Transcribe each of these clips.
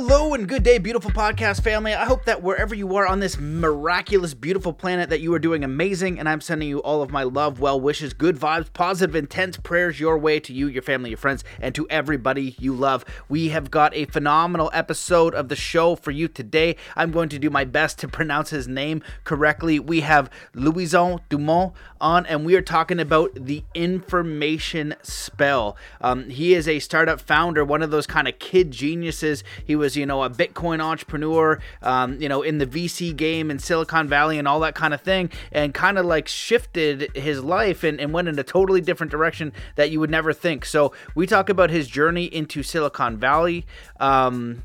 Hello and good day, beautiful podcast family. I hope that wherever you are on this miraculous, beautiful planet, that you are doing amazing. And I'm sending you all of my love, well wishes, good vibes, positive, intense prayers your way to you, your family, your friends, and to everybody you love. We have got a phenomenal episode of the show for you today. I'm going to do my best to pronounce his name correctly. We have Louison Dumont on, and we are talking about the information spell. Um, he is a startup founder, one of those kind of kid geniuses. He was, you know, a Bitcoin entrepreneur, um, you know, in the VC game in Silicon Valley and all that kind of thing, and kind of like shifted his life and, and went in a totally different direction that you would never think. So we talk about his journey into Silicon Valley. Um,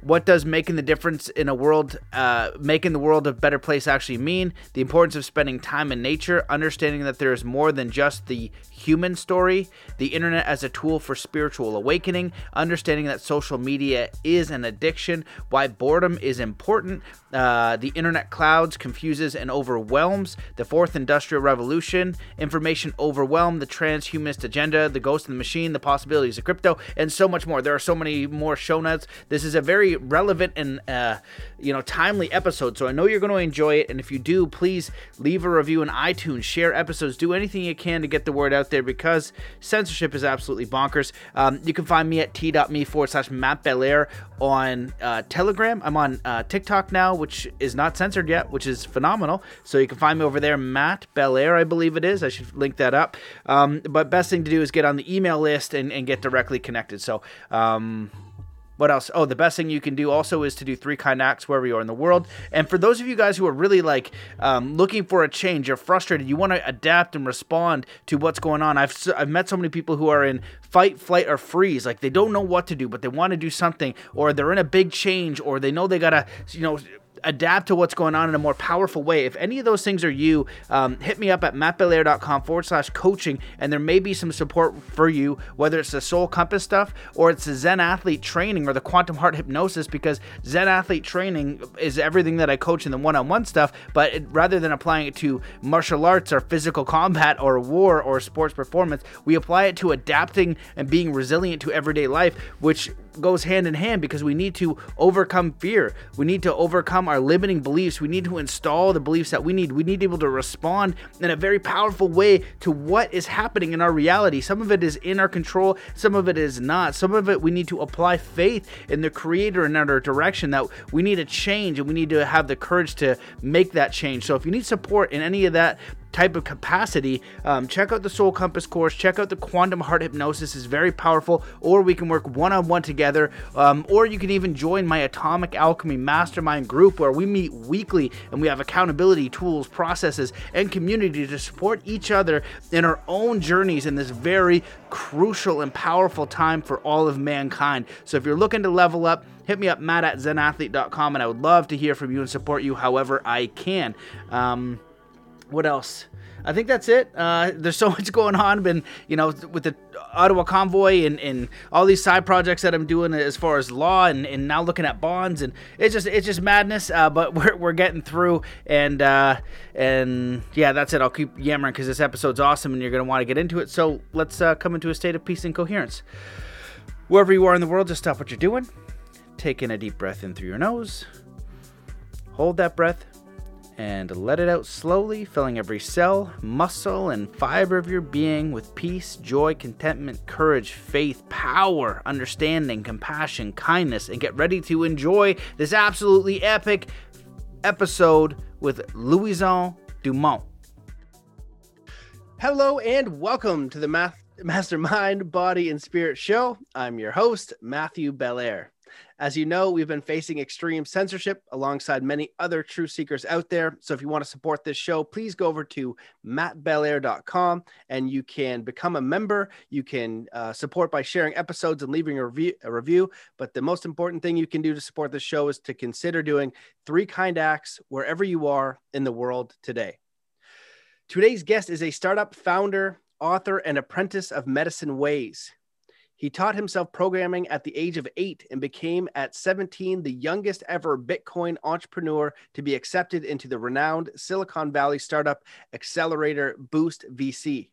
what does making the difference in a world, uh, making the world a better place actually mean? The importance of spending time in nature, understanding that there is more than just the human story, the internet as a tool for spiritual awakening, understanding that social media is an addiction, why boredom is important, uh, the internet clouds confuses and overwhelms, the fourth industrial revolution, information overwhelm, the transhumanist agenda, the ghost of the machine, the possibilities of crypto, and so much more. There are so many more show notes. This is a very relevant and uh, you know timely episode, so I know you're going to enjoy it. And if you do, please leave a review in iTunes, share episodes, do anything you can to get the word out there because censorship is absolutely bonkers. Um, you can find me at t.me forward slash Matt Belair on uh, Telegram. I'm on uh, TikTok now, which is not censored yet, which is phenomenal. So you can find me over there, Matt Belair, I believe it is. I should link that up. Um, but best thing to do is get on the email list and, and get directly connected. So, um, what else? Oh, the best thing you can do also is to do three kind acts wherever you are in the world. And for those of you guys who are really like um, looking for a change, you're frustrated, you want to adapt and respond to what's going on. I've I've met so many people who are in fight, flight, or freeze. Like they don't know what to do, but they want to do something, or they're in a big change, or they know they gotta, you know adapt to what's going on in a more powerful way. If any of those things are you, um, hit me up at mattbelair.com forward slash coaching, and there may be some support for you, whether it's the soul compass stuff or it's the Zen athlete training or the quantum heart hypnosis, because Zen athlete training is everything that I coach in the one on one stuff, but it, rather than applying it to martial arts or physical combat or war or sports performance, we apply it to adapting and being resilient to everyday life, which goes hand in hand because we need to overcome fear. We need to overcome our limiting beliefs. We need to install the beliefs that we need. We need to be able to respond in a very powerful way to what is happening in our reality. Some of it is in our control, some of it is not. Some of it we need to apply faith in the creator and in our direction that we need to change and we need to have the courage to make that change. So if you need support in any of that, type of capacity, um, check out the Soul Compass course. Check out the Quantum Heart Hypnosis is very powerful. Or we can work one on one together. Um, or you can even join my Atomic Alchemy Mastermind group where we meet weekly and we have accountability tools, processes, and community to support each other in our own journeys in this very crucial and powerful time for all of mankind. So if you're looking to level up, hit me up, matt at zenathlete.com, and I would love to hear from you and support you however I can. Um, what else? I think that's it. Uh, there's so much going on. Been you know with the Ottawa convoy and, and all these side projects that I'm doing as far as law and, and now looking at bonds and it's just it's just madness. Uh, but we're, we're getting through and uh, and yeah, that's it. I'll keep yammering because this episode's awesome and you're gonna want to get into it. So let's uh, come into a state of peace and coherence. Wherever you are in the world, just stop what you're doing. Take in a deep breath in through your nose. Hold that breath and let it out slowly, filling every cell, muscle, and fiber of your being with peace, joy, contentment, courage, faith, power, understanding, compassion, kindness, and get ready to enjoy this absolutely epic episode with Louison Dumont. Hello and welcome to the Math- Mastermind Body and Spirit Show. I'm your host, Matthew Belair. As you know, we've been facing extreme censorship alongside many other truth seekers out there. So if you want to support this show, please go over to mattbelair.com and you can become a member. You can uh, support by sharing episodes and leaving a review, a review. But the most important thing you can do to support the show is to consider doing three kind acts wherever you are in the world today. Today's guest is a startup founder, author, and apprentice of Medicine Ways. He taught himself programming at the age of eight and became at 17 the youngest ever Bitcoin entrepreneur to be accepted into the renowned Silicon Valley startup accelerator Boost VC.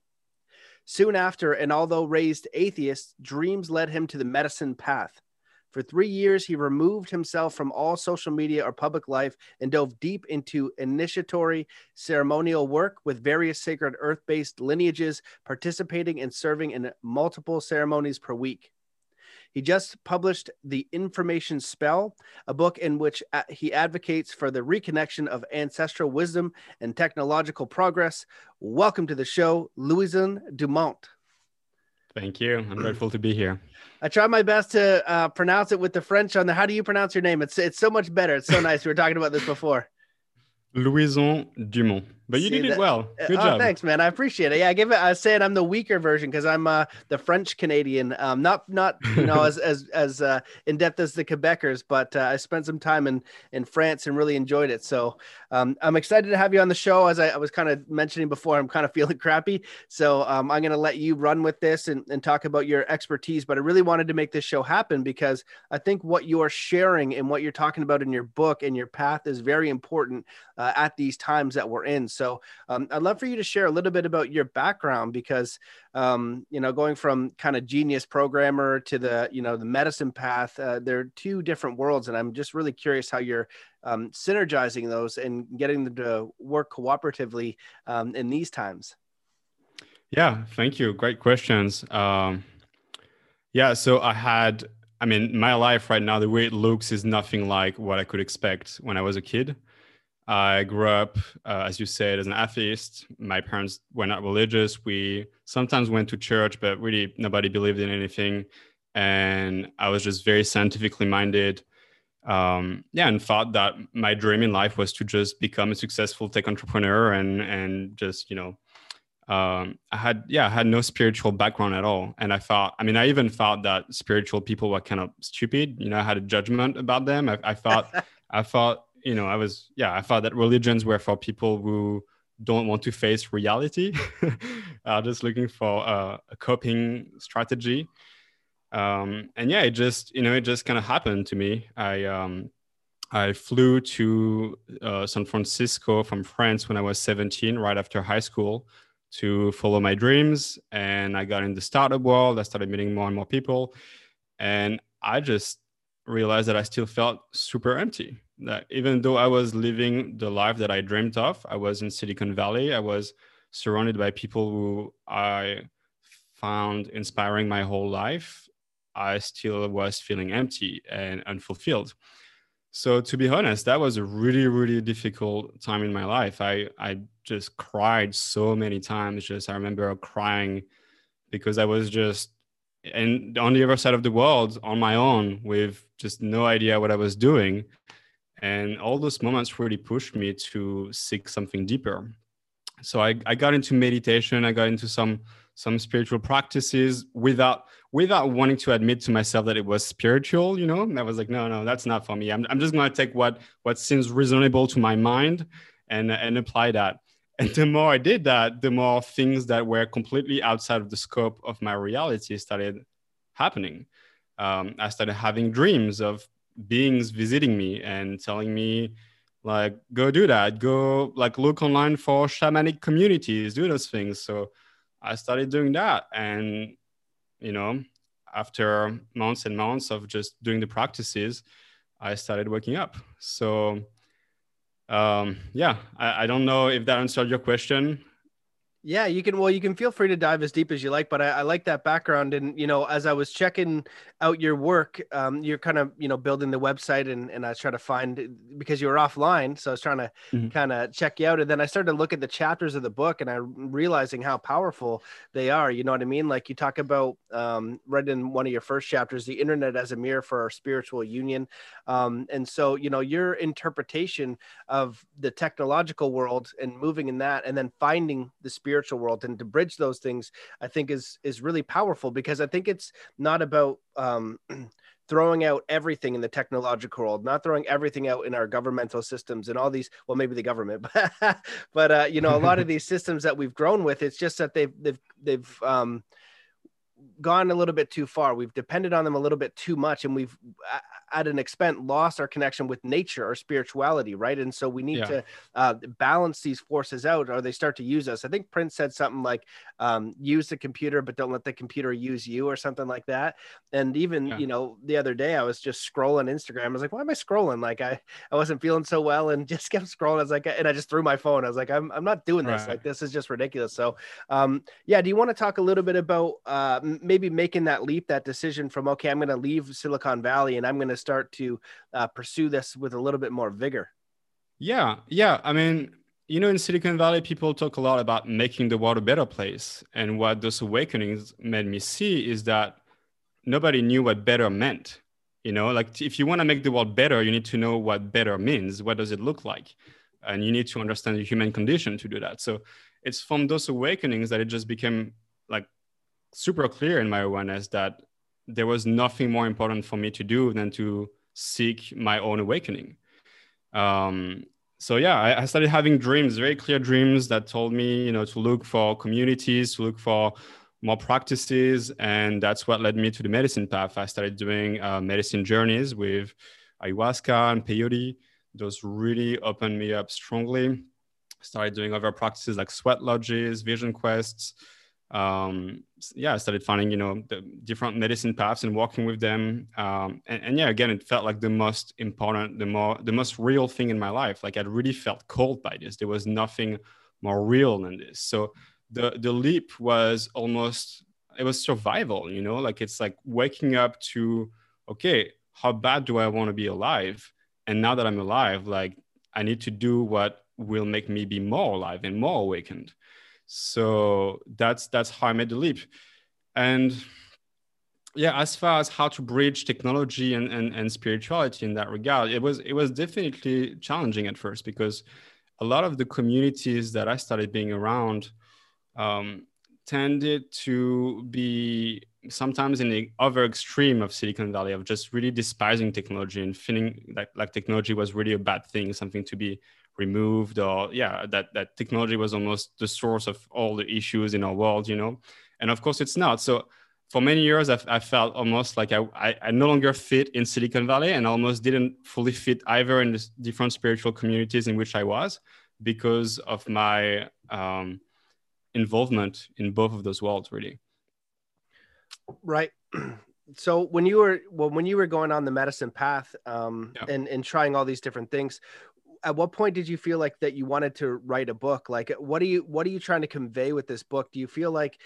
Soon after, and although raised atheist, dreams led him to the medicine path. For three years, he removed himself from all social media or public life and dove deep into initiatory ceremonial work with various sacred earth based lineages, participating and serving in multiple ceremonies per week. He just published The Information Spell, a book in which he advocates for the reconnection of ancestral wisdom and technological progress. Welcome to the show, Louison Dumont. Thank you. I'm grateful to be here. I try my best to uh, pronounce it with the French on the. How do you pronounce your name? It's it's so much better. It's so nice. We were talking about this before. Louison Dumont. But you See, did it well. Good uh, job. Oh, thanks, man. I appreciate it. Yeah, I give it. I was saying I'm the weaker version because I'm uh, the French Canadian. Um, not not you know as as as uh, in depth as the Quebecers, but uh, I spent some time in in France and really enjoyed it. So um, I'm excited to have you on the show. As I, I was kind of mentioning before, I'm kind of feeling crappy. So um, I'm going to let you run with this and, and talk about your expertise. But I really wanted to make this show happen because I think what you're sharing and what you're talking about in your book and your path is very important uh, at these times that we're in. So um, I'd love for you to share a little bit about your background because um, you know going from kind of genius programmer to the you know the medicine path, uh, they're two different worlds, and I'm just really curious how you're um, synergizing those and getting them to work cooperatively um, in these times. Yeah, thank you. Great questions. Um, yeah, so I had I mean, my life right now, the way it looks is nothing like what I could expect when I was a kid. I grew up, uh, as you said, as an atheist. My parents were not religious. We sometimes went to church, but really nobody believed in anything. And I was just very scientifically minded. Um, yeah, and thought that my dream in life was to just become a successful tech entrepreneur and and just you know, um, I had yeah, I had no spiritual background at all. And I thought, I mean, I even thought that spiritual people were kind of stupid. You know, I had a judgment about them. I, I thought, I thought you know, I was, yeah, I thought that religions were for people who don't want to face reality, are just looking for a, coping strategy. Um, and yeah, it just, you know, it just kind of happened to me. I, um, I flew to uh, San Francisco from France when I was 17, right after high school, to follow my dreams. And I got in the startup world. I started meeting more and more people. And I just realized that I still felt super empty that even though I was living the life that I dreamed of, I was in Silicon Valley. I was surrounded by people who I found inspiring my whole life. I still was feeling empty and unfulfilled. So to be honest, that was a really, really difficult time in my life. I, I just cried so many times. Just I remember crying because I was just and on the other side of the world on my own with just no idea what I was doing and all those moments really pushed me to seek something deeper. So I, I got into meditation i got into some some spiritual practices without without wanting to admit to myself that it was spiritual you know? And i was like no no that's not for me. I'm, I'm just going to take what what seems reasonable to my mind and and apply that. And the more i did that the more things that were completely outside of the scope of my reality started happening. Um, i started having dreams of beings visiting me and telling me like go do that. Go like look online for shamanic communities do those things. So i started doing that. And you know after months and months of just doing the practices i started waking up. So um, yeah I, I don't know if that answered your question yeah, you can. Well, you can feel free to dive as deep as you like, but I, I like that background. And you know, as I was checking out your work, um, you're kind of you know building the website, and and I was trying to find because you were offline, so I was trying to mm-hmm. kind of check you out. And then I started to look at the chapters of the book, and I'm realizing how powerful they are. You know what I mean? Like you talk about um, right in one of your first chapters, the internet as a mirror for our spiritual union. Um, and so you know your interpretation of the technological world and moving in that, and then finding the spirit spiritual world and to bridge those things i think is is really powerful because i think it's not about um throwing out everything in the technological world, not throwing everything out in our governmental systems and all these. Well, maybe the government, but, but uh, you know, a lot of these systems that we've grown with, it's just that they've they've they've um, gone a little bit too far. We've depended on them a little bit too much, and we've at an expense lost our connection with nature or spirituality right? And so we need Yeah. to uh, balance these forces out or they start to use us. I think prince said something like um, use the computer but don't let the computer use you or something like that. And even Yeah. you know the other day i was just scrolling instagram. I was like why am i scrolling? Like i i wasn't feeling so well and just kept scrolling. I was like and i just threw my phone. I was like i'm, I'm not doing this. Right. like this is just ridiculous. So um yeah do you want to talk a little bit about uh maybe making that leap that decision from okay i'm going to leave silicon valley and i'm going to start to uh, pursue this with a little bit more vigor Yeah, yeah. I mean, you know, in Silicon Valley, people talk a lot about making the world a better place. And what those awakenings made me see is that nobody knew what better meant. You know, like if you want to make the world better, you need to know what better means. What does it look like? And you need to understand the human condition to do that. So it's from those awakenings that it just became like super clear in my awareness that there was nothing more important for me to do than to seek my own awakening. Um, so yeah I, I started having dreams very clear dreams that told me you know to look for communities to look for more practices and that's what led me to the medicine path. I started doing uh, medicine journeys with ayahuasca and peyote. Those really opened me up strongly. Started doing other practices like sweat lodges vision quests um, yeah, I started finding, you know, the different medicine paths and walking with them. Um, and, and yeah, again, it felt like the most important, the more, the most real thing in my life. Like I really felt called by this. There was nothing more real than this. So the, the leap was almost, it was survival, you know, like it's like waking up to, okay, how bad do I want to be alive? And now that I'm alive, like I need to do what will make me be more alive and more awakened so that's that's how i made the leap. And yeah as far as how to bridge technology and, and, and spirituality in that regard it was it was definitely challenging at first because a lot of the communities that i started being around um, tended to be sometimes in the other extreme of silicon valley of just really despising technology and feeling like, like technology was really a bad thing something to be removed or yeah that that technology was almost the source of all the issues in our world you know? And of course it's not. So for many years I've, I felt almost like I, I, I no longer fit in silicon valley and almost didn't fully fit either in the different spiritual communities in which i was because of my um, involvement in both of those worlds really. Right. So when you were well when you were going on the medicine path um Yeah. and and trying all these different things at what point did you feel like that you wanted to write a book? Like what are you what are you trying to convey with this book? Do you feel like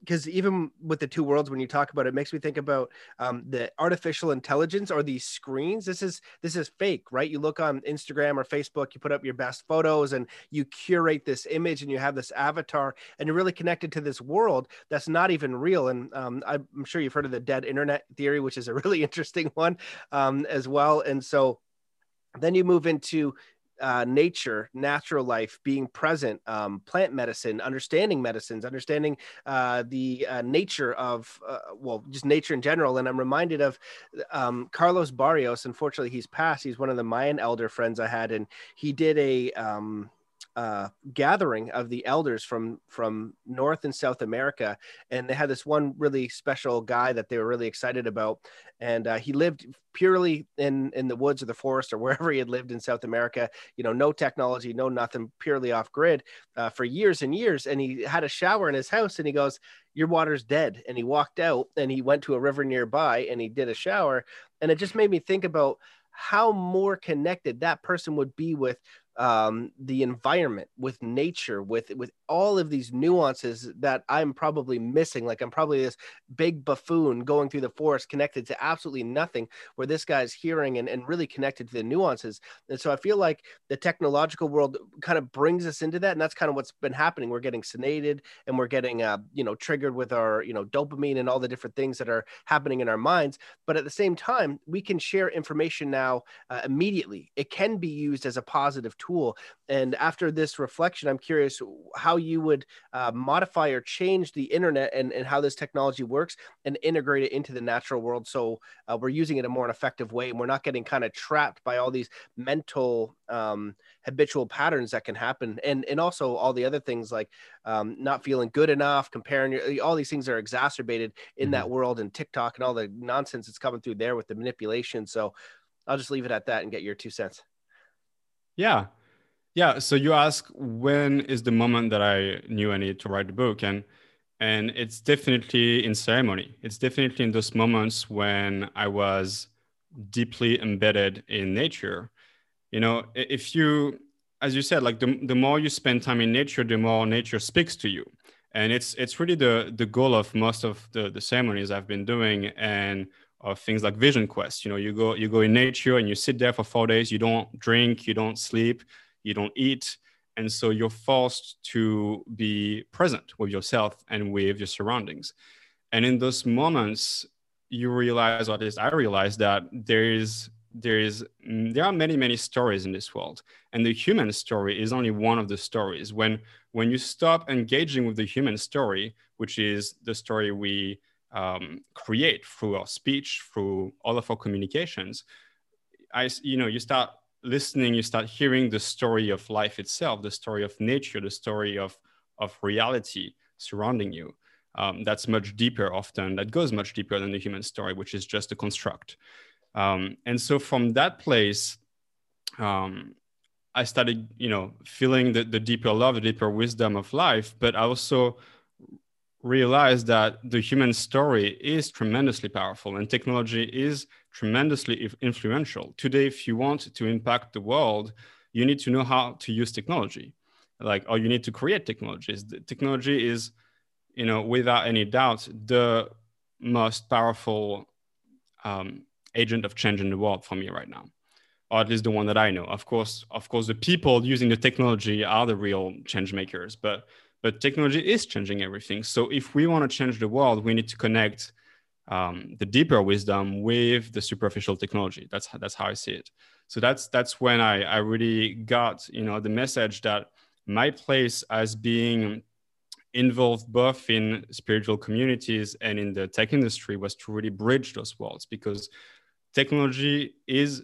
because even with the two worlds when you talk about it, it makes me think about um, the artificial intelligence or these screens. This is this is fake right? You look on instagram or facebook you put up your best photos and you curate this image and you have this avatar and you're really connected to this world that's not even real. And um, i'm sure you've heard of the dead internet theory which is a really interesting one um, as well. And so then you move into uh, nature, natural life, being present, um, plant medicine, understanding medicines, understanding uh, the uh, nature of, uh, well, just nature in general. And I'm reminded of um, Carlos Barrios. Unfortunately, he's passed. He's one of the Mayan elder friends I had, and he did a um, uh, gathering of the elders from from North and South America, and they had this one really special guy that they were really excited about, and uh, he lived purely in in the woods or the forest or wherever he had lived in South America. You know, no technology, no nothing, purely off grid uh, for years and years. And he had a shower in his house, and he goes, "Your water's dead." And he walked out, and he went to a river nearby, and he did a shower, and it just made me think about how more connected that person would be with um, the environment, with nature, with with all of these nuances that I'm probably missing. Like I'm probably this big buffoon going through the forest, connected to absolutely nothing. Where this guy's hearing and, and really connected to the nuances. And so I feel like the technological world kind of brings us into that, and that's kind of what's been happening. We're getting sedated, and we're getting uh, you know triggered with our you know dopamine and all the different things that are happening in our minds. But at the same time, we can share information now uh, immediately. It can be used as a positive tool. And after this reflection, I'm curious how you would uh, modify or change the internet and, and how this technology works and integrate it into the natural world. So uh, we're using it in a more effective way and we're not getting kind of trapped by all these mental um, habitual patterns that can happen. And, and also all the other things like um, not feeling good enough, comparing your, all these things are exacerbated in mm-hmm. that world and TikTok and all the nonsense that's coming through there with the manipulation. So I'll just leave it at that and get your two cents. Yeah. Yeah. So you ask when is the moment that I knew I needed to write the book? And and it's definitely in ceremony. It's definitely in those moments when I was deeply embedded in nature. You know, if you as you said, like the, the more you spend time in nature, the more nature speaks to you. And it's it's really the the goal of most of the, the ceremonies I've been doing. And of things like vision quest. You know you go you go in nature and you sit there for four days. You don't drink you don't sleep you don't eat. And so you're forced to be present with yourself and with your surroundings. And in those moments you realize or at least i realize that there is there is mm, there are many many stories in this world. And the human story is only one of the stories. When when you stop engaging with the human story which is the story we um, create through our speech, through all of our communications, I, you know, you start listening, you start hearing the story of life itself, the story of nature, the story of, of reality surrounding you. Um, that's much deeper often, that goes much deeper than the human story, which is just a construct. Um, and so from that place, um, I started, you know, feeling the, the deeper love, the deeper wisdom of life, but I also realize that the human story is tremendously powerful and technology is tremendously influential. Today, if you want to impact the world, you need to know how to use technology, like, or you need to create technologies. The technology is, you know, without any doubt, the most powerful um, agent of change in the world for me right now, or at least the one that I know. Of course, of course, the people using the technology are the real change makers, but but technology is changing everything. So if we want to change the world, we need to connect um, the deeper wisdom with the superficial technology. That's that's how I see it. So that's that's when I I really got you know the message that my place as being involved both in spiritual communities and in the tech industry was to really bridge those worlds because technology is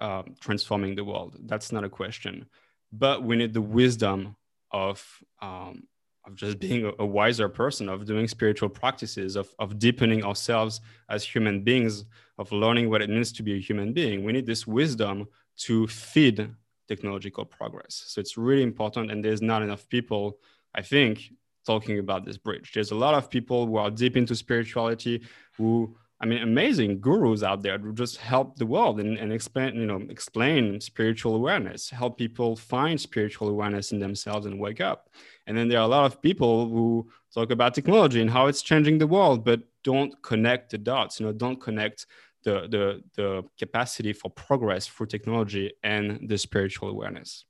uh, transforming the world. That's not a question, but we need the wisdom of um, of just being a, wiser person, of doing spiritual practices, of, of deepening ourselves as human beings, of learning what it means to be a human being. We need this wisdom to feed technological progress. So it's really important. And there's not enough people, I think, talking about this bridge. There's a lot of people who are deep into spirituality who I mean, amazing gurus out there who just help the world and, and explain, you know, explain spiritual awareness, help people find spiritual awareness in themselves and wake up. And then there are a lot of people who talk about technology and how it's changing the world, but don't connect the dots, you know, don't connect the, the, the capacity for progress through technology and the spiritual awareness.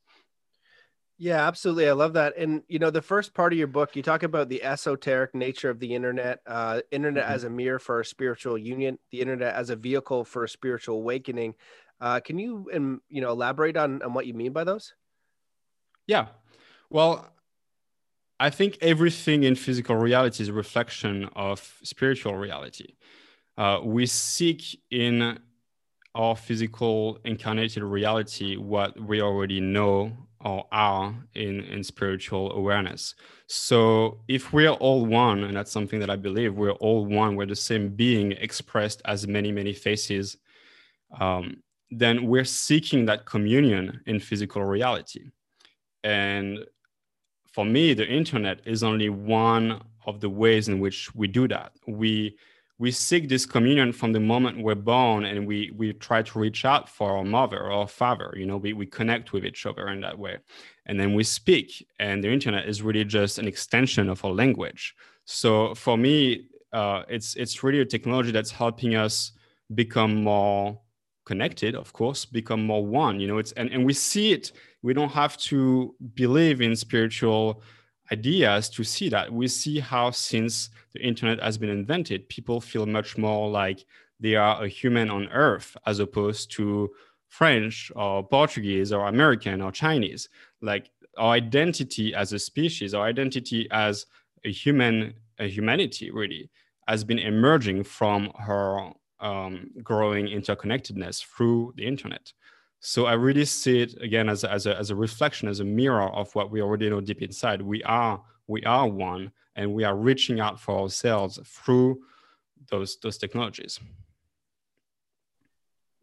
Yeah, absolutely. I love that. And you know, the first part of your book, you talk about the esoteric nature of the internet, uh, internet mm-hmm. as a mirror for a spiritual union, the internet as a vehicle for a spiritual awakening. Uh, can you, um, you know, elaborate on, on what you mean by those? Yeah. Well, I think everything in physical reality is a reflection of spiritual reality. Uh, we seek in our physical incarnated reality what we already know or are in, in spiritual awareness. So if we're all one, and that's something that I believe, we're all one, we're the same being expressed as many, many faces, um, then we're seeking that communion in physical reality. And for me, the internet is only one of the ways in which we do that. We we seek this communion from the moment we're born and we we try to reach out for our mother or our father you know we, we connect with each other in that way. And then we speak and the internet is really just an extension of our language. So for me uh, it's it's really a technology that's helping us become more connected of course become more one you know it's and, and we see it. We don't have to believe in spiritual ideas to see that. We see how since the internet has been invented, people feel much more like they are a human on earth as opposed to French or Portuguese or American or Chinese. Like our identity as a species, our identity as a human, a humanity really, has been emerging from her um, growing interconnectedness through the internet. So I really see it again as as, a, as a reflection, as a mirror of what we already know deep inside. We are we are one, and we are reaching out for ourselves through those those technologies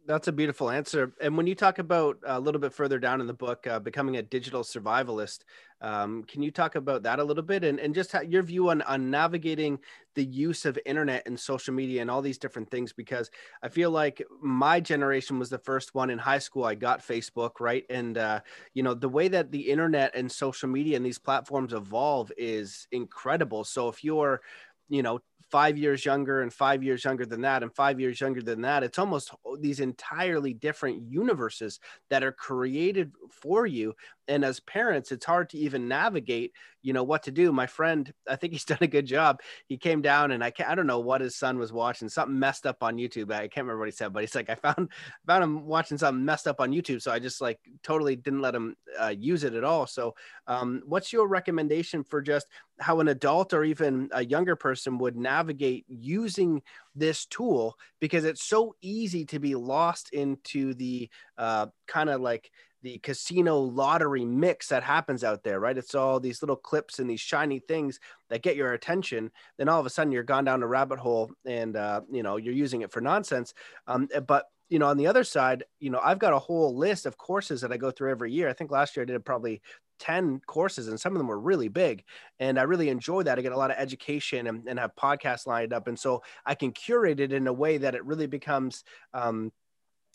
that's a beautiful answer. And when you talk about uh, a little bit further down in the book, uh, becoming a digital survivalist, um, can you talk about that a little bit and, and just your view on, on navigating the use of internet and social media and all these different things? Because I feel like my generation was the first one in high school. I got Facebook, right? And, uh, you know, the way that the internet and social media and these platforms evolve is incredible. So if you're, you know, five years younger and five years younger than that and five years younger than that it's almost oh, these entirely different universes that are created for you and as parents it's hard to even navigate you know what to do. My friend i think he's done a good job. He came down and i can't, i don't know what his son was watching. Something messed up on youtube. I can't remember what he said but he's like i found found him watching something messed up on youtube. So i just like totally didn't let him uh, use it at all. So um, what's your recommendation for just how an adult or even a younger person would navigate using this tool? Because it's so easy to be lost into the uh, kind of like the casino lottery mix that happens out there, right? It's all these little clips and these shiny things that get your attention. Then all of a sudden you're gone down a rabbit hole and, uh, you know, you're using it for nonsense. Um, eh, but, you know, on the other side, you know, I've got a whole list of courses that I go through every year. I think last year I did probably 10 courses and some of them were really big and i really enjoy that i get a lot of education and, and have podcasts lined up and so i can curate it in a way that it really becomes um,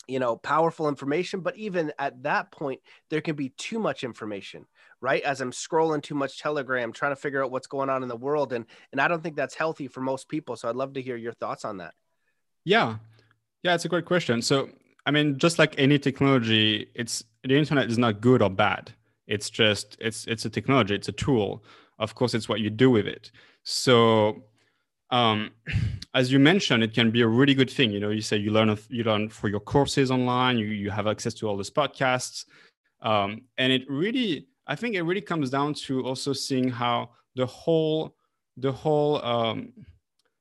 you know powerful information but even at that point there can be too much information right? As i'm scrolling too much telegram trying to figure out what's going on in the world and and i don't think that's healthy for most people so i'd love to hear your thoughts on that. Yeah. Yeah it's a great question. So i mean just like any technology it's the internet is not good or bad. It's just it's it's a technology it's a tool. Of course it's what you do with it. So um, as you mentioned, it can be a really good thing. You know, you say you learn you learn for your courses online. You you have access to all these podcasts, um, and it really, I think, it really comes down to also seeing how the whole the whole um,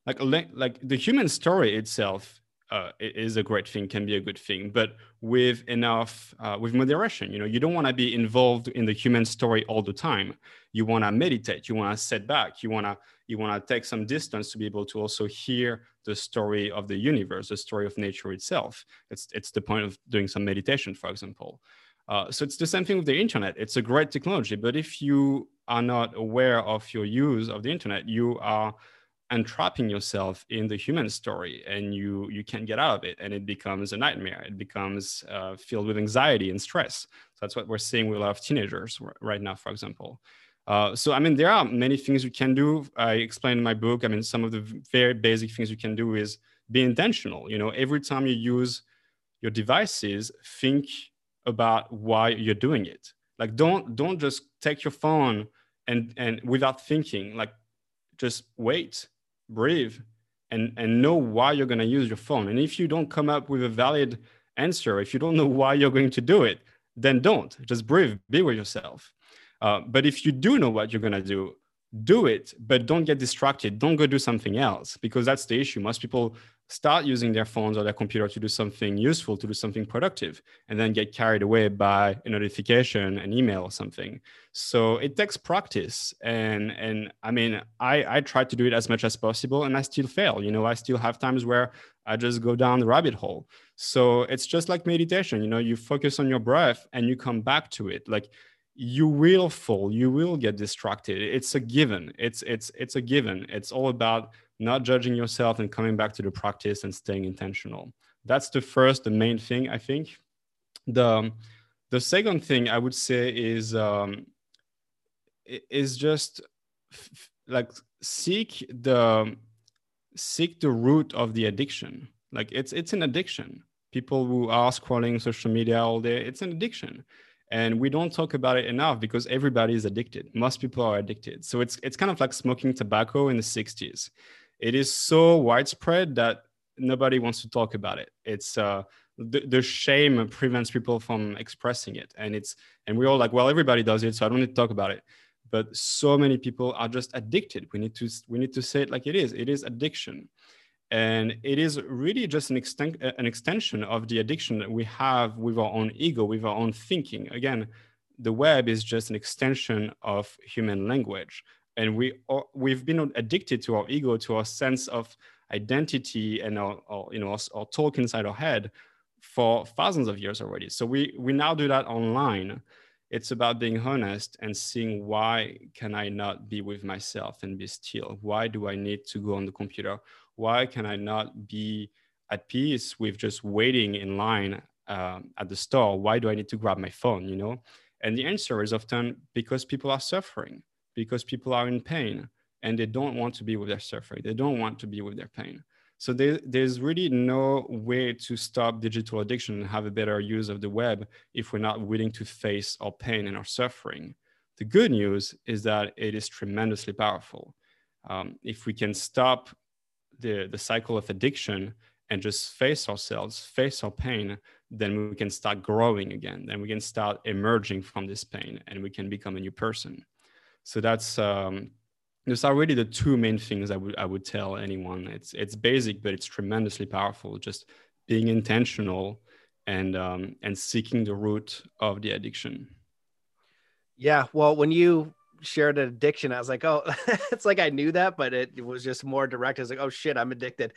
like like the human story itself uh, is a great thing, can be a good thing, but with enough, uh, with moderation. You know, you don't want to be involved in the human story all the time. You want to meditate. You want to set back. You want to you want to take some distance to be able to also hear the story of the universe, the story of nature itself. It's it's the point of doing some meditation, for example. Uh, so it's the same thing with the internet. It's a great technology, but if you are not aware of your use of the internet, you are entrapping yourself in the human story and you you can't get out of it and it becomes a nightmare it becomes uh, filled with anxiety and stress so that's what we're seeing with a lot of teenagers right now for example uh, so i mean there are many things you can do. I explained in my book i mean some of the very basic things you can do is be intentional. You know every time you use your devices think about why you're doing it. Like don't don't just take your phone and and without thinking like just wait breathe and and know why you're going to use your phone. And if you don't come up with a valid answer if you don't know why you're going to do it then don't. Just breathe be with yourself uh, but if you do know what you're going to do do it but don't get distracted don't go do something else because that's the issue most people start using their phones or their computer to do something useful, to do something productive, and then get carried away by a notification, an email, or something. So it takes practice. And and I mean, I, I try to do it as much as possible and I still fail. You know, I still have times where I just go down the rabbit hole. So it's just like meditation, you know, you focus on your breath and you come back to it. Like you will fall, you will get distracted. It's a given. It's it's it's a given. It's all about not judging yourself and coming back to the practice and staying intentional. That's the first, the main thing, I think. The, the second thing I would say is, um, is just f- like seek the seek the root of the addiction like it's it's an addiction people who are scrolling social media all day it's an addiction and we don't talk about it enough because everybody is addicted. Most people are addicted. So it's it's kind of like smoking tobacco in the 60s it is so widespread that nobody wants to talk about it. It's uh, the, the shame prevents people from expressing it. And it's and we're all like well everybody does it so i don't need to talk about it. But so many people are just addicted. We need to we need to say it like it is. It is addiction and it is really just an, extent, uh, an extension of the addiction that we have with our own ego with our own thinking. Again the web is just an extension of human language. And we are, we've been addicted to our ego to our sense of identity and our, our you know our, our, talk inside our head for thousands of years already. So we we now do that online. It's about being honest and seeing why can i not be with myself and be still? Why do i need to go on the computer why can i not be at peace with just waiting in line um, at the store why do i need to grab my phone you know and the answer is often because people are suffering because people are in pain and they don't want to be with their suffering. They don't want to be with their pain. So there, there's really no way to stop digital addiction and have a better use of the web if we're not willing to face our pain and our suffering. The good news is that it is tremendously powerful. Um, if we can stop the, the cycle of addiction and just face ourselves, face our pain, then we can start growing again. Then we can start emerging from this pain and we can become a new person. So that's um, those are really the two main things I would I would tell anyone. It's it's basic, but it's tremendously powerful. Just being intentional and um, and seeking the root of the addiction. Yeah, well, when you shared an addiction. I was like, oh, it's like I knew that, but it was just more direct. I was like, oh shit, I'm addicted,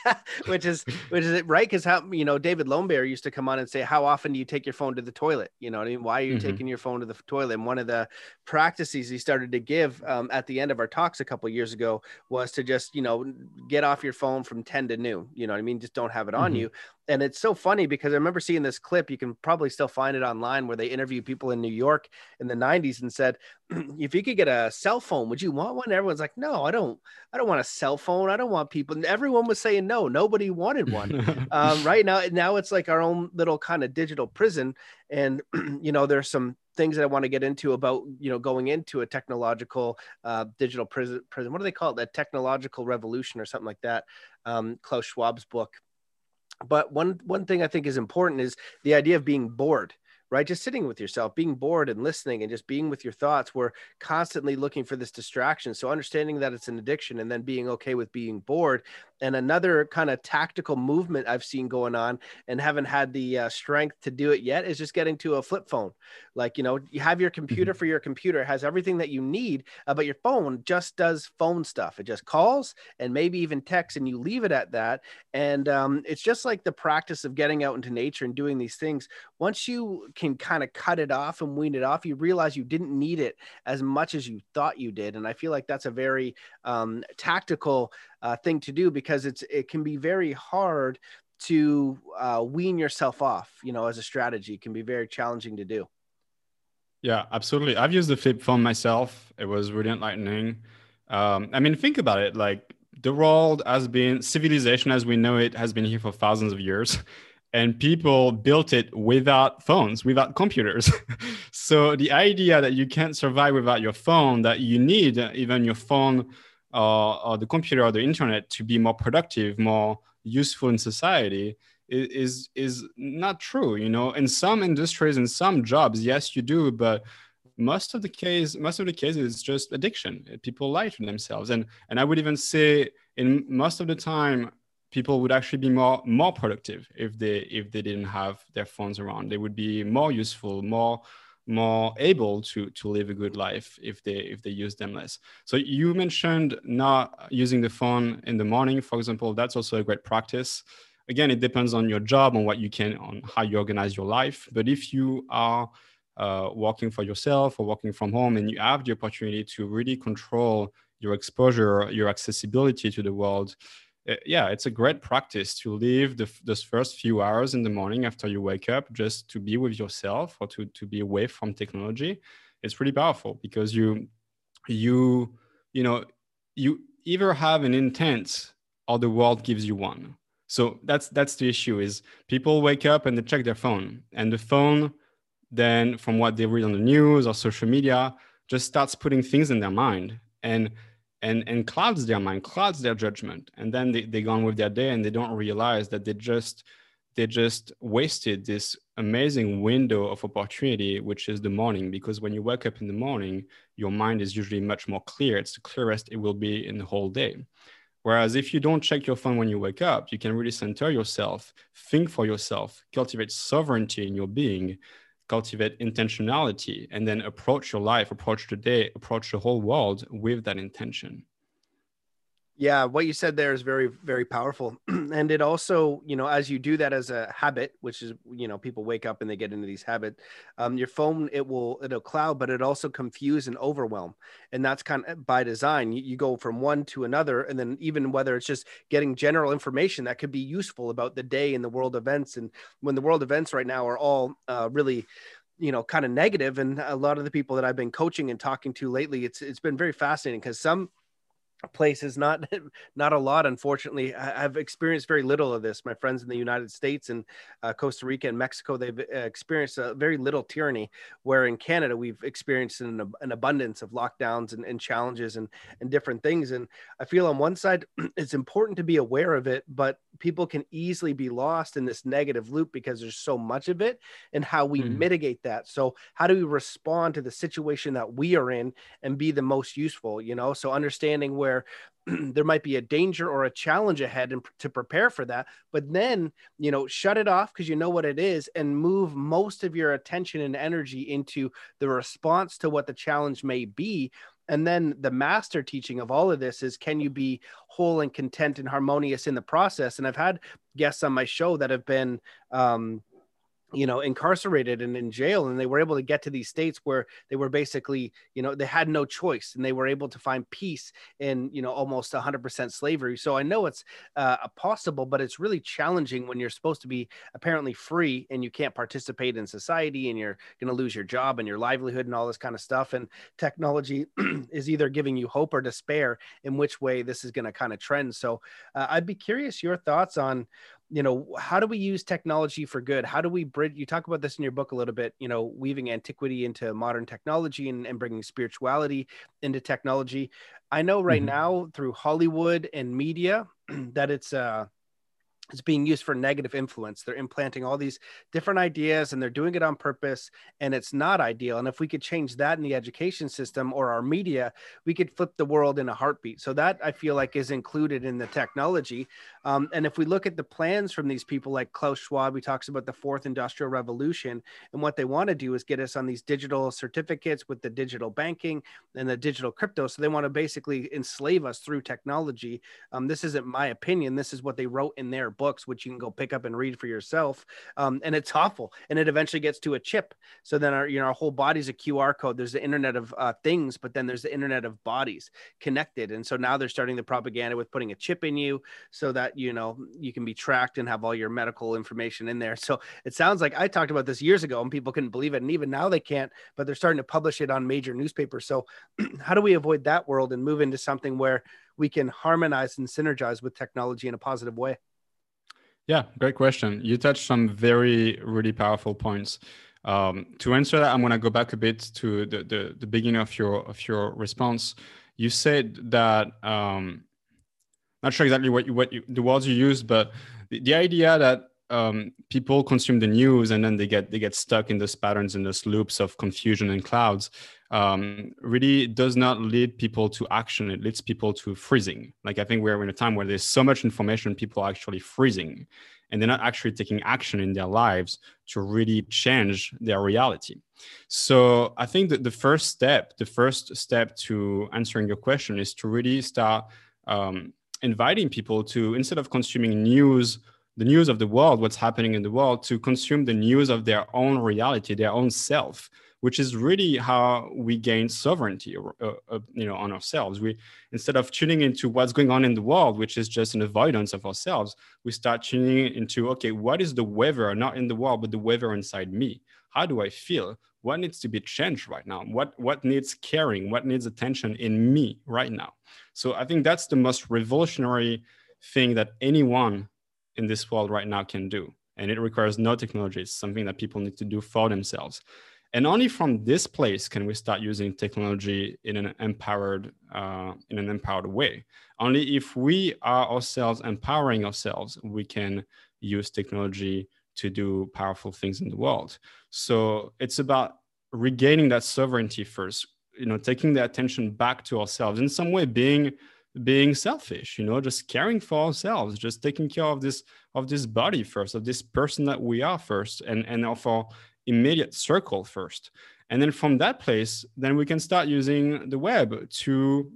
which is which is it right because how you know David Lonebear used to come on and say, how often do you take your phone to the toilet? You know, I mean, why are you mm-hmm. taking your phone to the toilet? And one of the practices he started to give um, at the end of our talks a couple years ago was to just you know get off your phone from ten to noon. You know, what I mean, just don't have it on mm-hmm. you and it's so funny because I remember seeing this clip. You can probably still find it online where they interview people in New York in the 90s and said, if you could get a cell phone, would you want one? everyone's like, no, I don't. I don't want a cell phone. I don't want people. And everyone was saying no. Nobody wanted one. um, right now, now it's like our own little kind of digital prison. And you know, there's some things that I want to get into about you know going into a technological uh, digital prison. Prison. What do they call it? That technological revolution or something like that. Um, Klaus Schwab's book but one one thing i think is important is the idea of being bored right? Just sitting with yourself, being bored and listening and just being with your thoughts. We're constantly looking for this distraction. So understanding that it's an addiction and then being okay with being bored. And another kind of tactical movement I've seen going on and haven't had the uh, strength to do it yet is just getting to a flip phone. Like, you know, you have your computer mm-hmm. for your computer, has everything that you need, uh, but your phone just does phone stuff. It just calls and maybe even texts, and you leave it at that. And um, it's just like the practice of getting out into nature and doing these things. Once you can kind of cut it off and wean it off, you realize you didn't need it as much as you thought you did. And I feel like that's a very um, tactical uh, thing to do because it's it can be very hard to uh, wean yourself off. You know, as a strategy, it can be very challenging to do. Yeah, absolutely. I've used the flip phone myself. It was really enlightening. Um, I mean, think about it. Like the world has been civilization as we know it has been here for thousands of years and people built it without phones without computers. So the idea that you can't survive without your phone that you need even your phone uh, or the computer or the internet to be more productive more useful in society is is not true you know? In some industries in some jobs yes you do but most of the case most of the cases it's just addiction. People lie to themselves. And and i would even say in most of the time people would actually be more more productive if they if they didn't have their phones around. They would be more useful more more able to to live a good life if they if they use them less. So you mentioned not using the phone in the morning for example. That's also a great practice. Again it depends on your job on what you can on how you organize your life. But if you are uh, working for yourself or working from home and you have the opportunity to really control your exposure your accessibility to the world uh, yeah, it's a great practice to leave the, those first few hours in the morning after you wake up just to be with yourself or to, to be away from technology. It's really powerful because you, you, you know, you either have an intent or the world gives you one. So that's that's the issue is people wake up and they check their phone and the phone then from what they read on the news or social media just starts putting things in their mind and and and clouds their mind clouds their judgment and then they, they go on with their day and they don't realize that they just they just wasted this amazing window of opportunity, which is the morning. Because when you wake up in the morning, your mind is usually much more clear. It's the clearest it will be in the whole day. Whereas if you don't check your phone when you wake up, you can really center yourself, think for yourself, cultivate sovereignty in your being, cultivate intentionality, and then approach your life, approach the day, approach the whole world with that intention. Yeah, what you said there is very, very powerful. and it also, you know, as you do that as a habit, which is, you know, people wake up and they get into these habits, um, your phone, it will, it'll cloud, but it also confuse and overwhelm. And that's kind of by design. You, you go from one to another. And then even whether it's just getting general information that could be useful about the day and the world events. And when the world events right now are all uh, really, you know kind of negative and a lot of the people that i've been coaching and talking to lately it's it's been very fascinating because some places not not a lot unfortunately. I've experienced very little of this. My friends in the united states and uh, costa rica and mexico they've uh, experienced a very little tyranny where in canada we've experienced an, an abundance of lockdowns and, and, challenges and, and different things. And i feel on one side it's important to be aware of it but people can easily be lost in this negative loop because there's so much of it and how we mm. mitigate that. So how do we respond to the situation that we are in and be the most useful you know? So understanding where where there might be a danger or a challenge ahead and to prepare for that. But then you know shut it off because you know what it is and move most of your attention and energy into the response to what the challenge may be. And then the master teaching of all of this is can you be whole and content and harmonious in the process? And i've had guests on my show that have been um, you know incarcerated and in jail and they were able to get to these states where they were basically you know they had no choice and they were able to find peace in you know almost 100% slavery. So i know it's uh, possible but it's really challenging when you're supposed to be apparently free and you can't participate in society and you're going to lose your job and your livelihood and all this kind of stuff and technology is either giving you hope or despair in which way this is going to kind of trend. So uh, i'd be curious your thoughts on you know how do we use technology for good how do we bridge you talk about this in your book a little bit you know weaving antiquity into modern technology and, and bringing spirituality into technology i know right mm-hmm. now through hollywood and media that it's uh it's being used for negative influence. They're implanting all these different ideas and they're doing it on purpose and it's not ideal. And if we could change that in the education system or our media, we could flip the world in a heartbeat. So that I feel like is included in the technology. Um, and if we look at the plans from these people like Klaus Schwab, he talks about the fourth industrial revolution and what they want to do is get us on these digital certificates with the digital banking and the digital crypto. So they want to basically enslave us through technology. Um, this isn't my opinion. This is what they wrote in their books, which you can go pick up and read for yourself. Um, and it's awful. And it eventually gets to a chip. So then our, you know, our whole body's a QR code. There's the internet of uh, things, but then there's the internet of bodies connected. And so now they're starting the propaganda with putting a chip in you so that, you know, you can be tracked and have all your medical information in there. So it sounds like I talked about this years ago and people couldn't believe it. And even now they can't, but they're starting to publish it on major newspapers. So how do we avoid that world and move into something where we can harmonize and synergize with technology in a positive way? Yeah, great question. You touched some very, really powerful points. Um, to answer that, I'm going to go back a bit to the, the, the, beginning of your of your response. You said that um, not sure exactly what you, what you, the words you used, but the, the idea that um, people consume the news and then they get they get stuck in those patterns and those loops of confusion and clouds um, really does not lead people to action. It leads people to freezing. Like I think we're in a time where there's so much information, people are actually freezing, and they're not actually taking action in their lives to really change their reality. So I think that the first step, the first step to answering your question is to really start um, inviting people to instead of consuming news the news of the world what's happening in the world to consume the news of their own reality their own self which is really how we gain sovereignty uh, uh, you know on ourselves. We instead of tuning into what's going on in the world which is just an avoidance of ourselves we start tuning into okay what is the weather not in the world but the weather inside me? How do i feel? What needs to be changed right now? What what needs caring? What needs attention in me right now? So i think that's the most revolutionary thing that anyone in this world right now can do. And it requires no technology. It's something that people need to do for themselves. And only from this place can we start using technology in an empowered uh, in an empowered way. Only if we are ourselves empowering ourselves we can use technology to do powerful things in the world. So it's about regaining that sovereignty first, you know, taking the attention back to ourselves. In some way, being being selfish, you know, just caring for ourselves, just taking care of this of this body first, of this person that we are first, and and of our immediate circle first. And then from that place, then we can start using the web to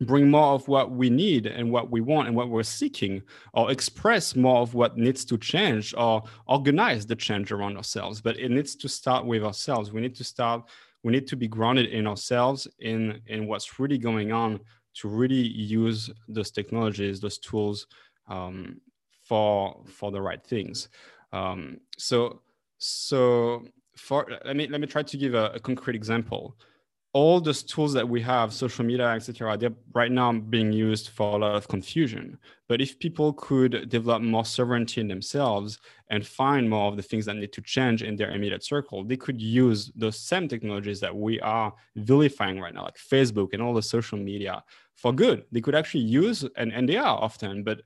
bring more of what we need and what we want and what we're seeking, or express more of what needs to change, or organize the change around ourselves. But it needs to start with ourselves. We need to start, we need to be grounded in ourselves, in, in what's really going on to really use those technologies, those tools um, for for the right things. Um, so so for let me let me try to give a, a concrete example all those tools that we have, social media, etc., they're right now being used for a lot of confusion. But if people could develop more sovereignty in themselves and find more of the things that need to change in their immediate circle, they could use those same technologies that we are vilifying right now, like Facebook and all the social media, for good. They could actually use, and, and they are often, but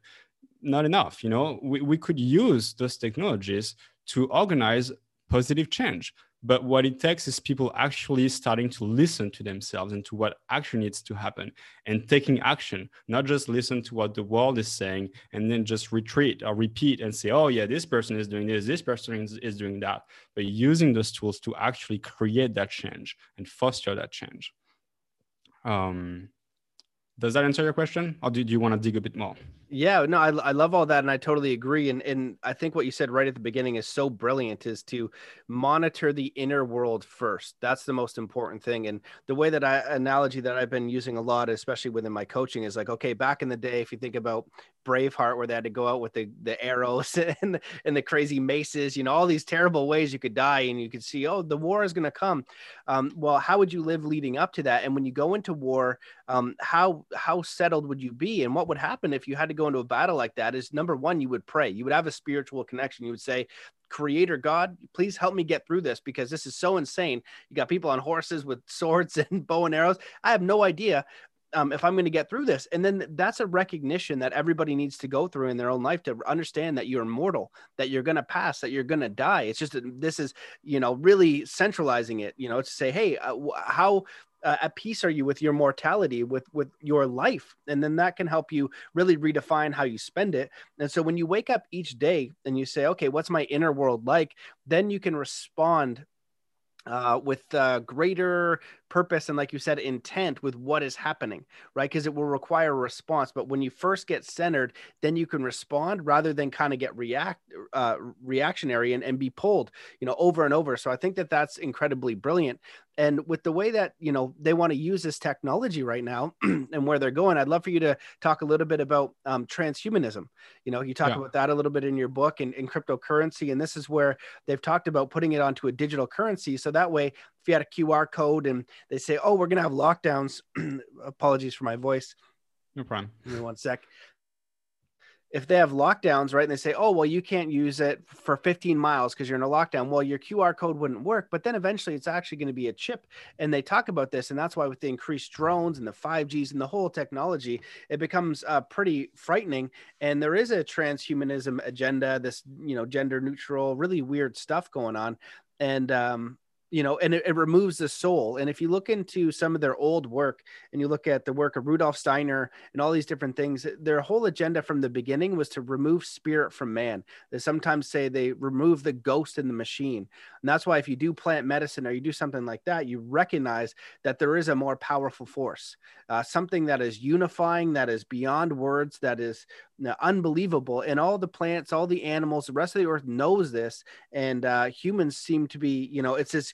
not enough. You know, we, we could use those technologies to organize positive change but what it takes is people actually starting to listen to themselves and to what actually needs to happen and taking action, not just listen to what the world is saying and then just retreat or repeat and say, oh, yeah, this person is doing this, this person is, is doing that. But using those tools to actually create that change and foster that change. Um, does that answer your question? Or do, do you want to dig a bit more? Yeah, no, I, I love all that, and I totally agree. And and I think what you said right at the beginning is so brilliant is to monitor the inner world first. That's the most important thing. And the way that I analogy that I've been using a lot, especially within my coaching, is like, okay, back in the day, if you think about Braveheart, where they had to go out with the the arrows and the, and the crazy maces, you know, all these terrible ways you could die, and you could see, oh, the war is going to come. Um, well, how would you live leading up to that? And when you go into war, um, how how settled would you be, and what would happen if you had to go into a battle like that is number one, you would pray. You would have a spiritual connection. You would say, Creator God, please help me get through this because this is so insane. You got people on horses with swords and bow and arrows. I have no idea um, if I'm going to get through this. And then that's a recognition that everybody needs to go through in their own life to understand that you're mortal, that you're going to pass, that you're going to die. It's just this is, you know, really centralizing it, you know, to say, hey, uh, how uh, at peace are you with your mortality with with your life? And then that can help you really redefine how you spend it. And so when you wake up each day and you say okay what's my inner world like? then you can respond uh, with uh, greater purpose and like you said intent with what is happening right? Because it will require a response. But when you first get centered then you can respond rather than kind of get react uh, reactionary and, and be pulled you know over and over. So i think that that's incredibly brilliant and with the way that you know they want to use this technology right now and where they're going i'd love for you to talk a little bit about um, transhumanism. You know you talk yeah. about that a little bit in your book and, and cryptocurrency and this is where they've talked about putting it onto a digital currency. So that way if you had a qr code and they say oh we're going to have lockdowns apologies for my voice. No problem. Give me one sec if they have lockdowns, right, and they say, oh, well, you can't use it for 15 miles because you're in a lockdown, well, your QR code wouldn't work. But then eventually it's actually going to be a chip. And they talk about this. And that's why with the increased drones and the 5Gs and the whole technology, it becomes uh, pretty frightening. And there is a transhumanism agenda, this, you know, gender neutral, really weird stuff going on. And um, you know, and it, it, removes the soul. And if you look into some of their old work and you look at the work of Rudolf Steiner and all these different things, their whole agenda from the beginning was to remove spirit from man. They sometimes say they remove the ghost in the machine. And that's why if you do plant medicine or you do something like that, you recognize that there is a more powerful force, uh, something that is unifying, that is beyond words, that is unbelievable. And all the plants, all the animals, the rest of the earth knows this. And uh, humans seem to be, you know, it's this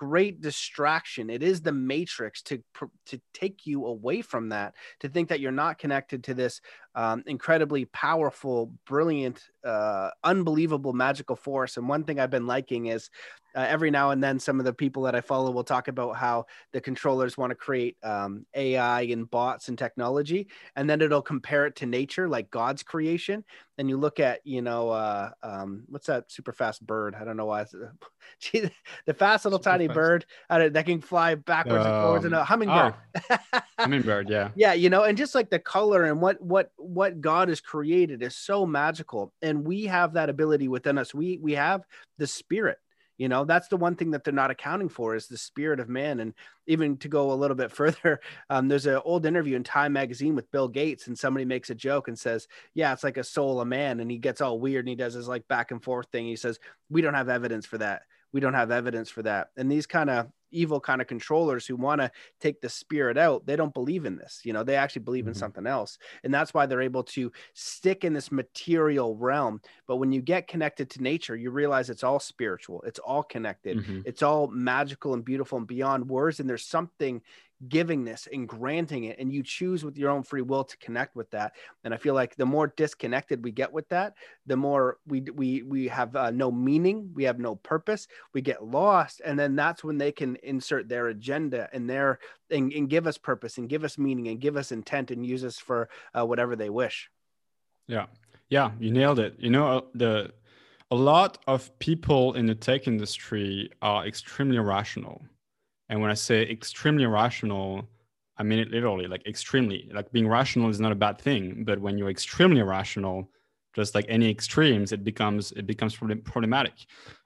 great distraction. It is the matrix to to take you away from that, to think that you're not connected to this um, incredibly powerful, brilliant, uh, unbelievable magical force. And one thing I've been liking is uh, every now and then some of the people that I follow will talk about how the controllers want to create um, AI and bots and technology, and then it'll compare it to nature, like God's creation. And you look at, you know, uh, um, what's that super fast bird? I don't know why. the fast little tiny bird uh, that can fly backwards um, and forwards and a um, hummingbird. Oh, hummingbird, yeah. yeah, you know, and just like the color and what what what God has created is so magical, and we have that ability within us. We we have the spirit you know that's the one thing that they're not accounting for is the spirit of man and even to go a little bit further um, there's an old interview in time magazine with bill gates and somebody makes a joke and says yeah it's like a soul of man and he gets all weird and he does his like back and forth thing he says we don't have evidence for that we don't have evidence for that and these kind of evil kind of controllers who want to take the spirit out they don't believe in this you know they actually believe in mm-hmm. something else and that's why they're able to stick in this material realm but when you get connected to nature you realize it's all spiritual it's all connected mm-hmm. it's all magical and beautiful and beyond words and there's something giving this and granting it and you choose with your own free will to connect with that. And i feel like the more disconnected we get with that the more we we we have uh, no meaning we have no purpose we get lost and then that's when they can insert their agenda and their and, and give us purpose and give us meaning and give us intent and use us for uh, whatever they wish. Yeah. Yeah you nailed it. You know uh, the a lot of people in the tech industry are extremely rational and when I say extremely rational, I mean it literally, like extremely. Like being rational is not a bad thing, but when you're extremely rational, just like any extremes, it becomes it becomes problematic.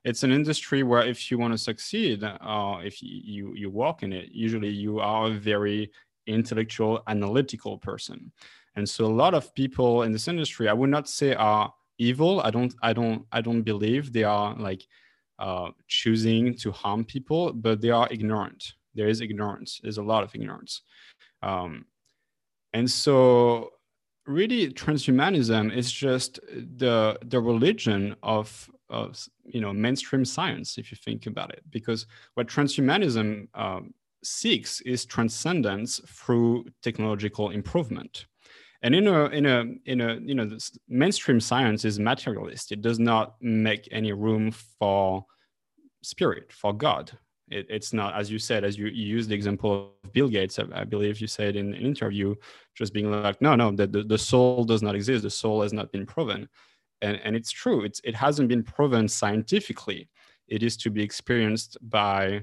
It's an industry where if you want to succeed, uh, if you you walk in it, usually you are a very intellectual, analytical person, and so a lot of people in this industry, I would not say are evil. I don't I don't I don't believe they are like uh, choosing to harm people, but they are ignorant. There is ignorance. There's a lot of ignorance. Um, and so really transhumanism is just the the religion of, of you know mainstream science if you think about it because what transhumanism um, seeks is transcendence through technological improvement and in a in a in a you know mainstream science is materialist it does not make any room for spirit for god it, it's not as you said as you, you use the example of bill gates I, I, believe you said in an interview just being like no no the, the, the soul does not exist the soul has not been proven and and it's true it's it hasn't been proven scientifically it is to be experienced by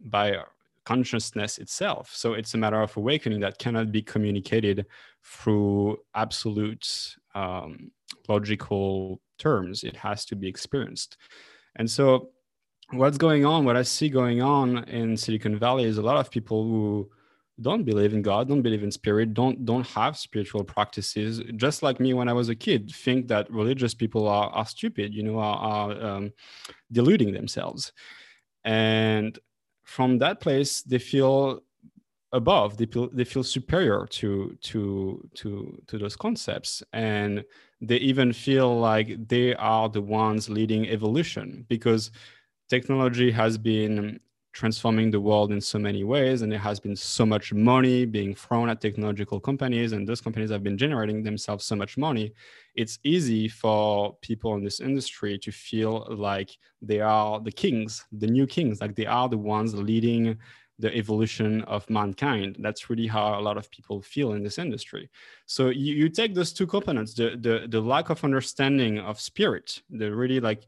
by consciousness itself. So it's a matter of awakening that cannot be communicated through absolute um, logical terms. It has to be experienced. And so, what's going on, what I see going on in Silicon Valley is a lot of people who don't believe in God, don't believe in spirit, don't don't have spiritual practices. Just like me when I was a kid, think that religious people are, are stupid, you know, are, are um, deluding themselves. And from that place they feel above they feel they feel superior to to to to those concepts and they even feel like they are the ones leading evolution because technology has been transforming the world in so many ways and there has been so much money being thrown at technological companies and those companies have been generating themselves so much money. It's easy for people in this industry to feel like they are the kings the new kings like they are the ones leading the evolution of mankind. That's really how a lot of people feel in this industry. So you, you take those two components the, the the lack of understanding of spirit the really like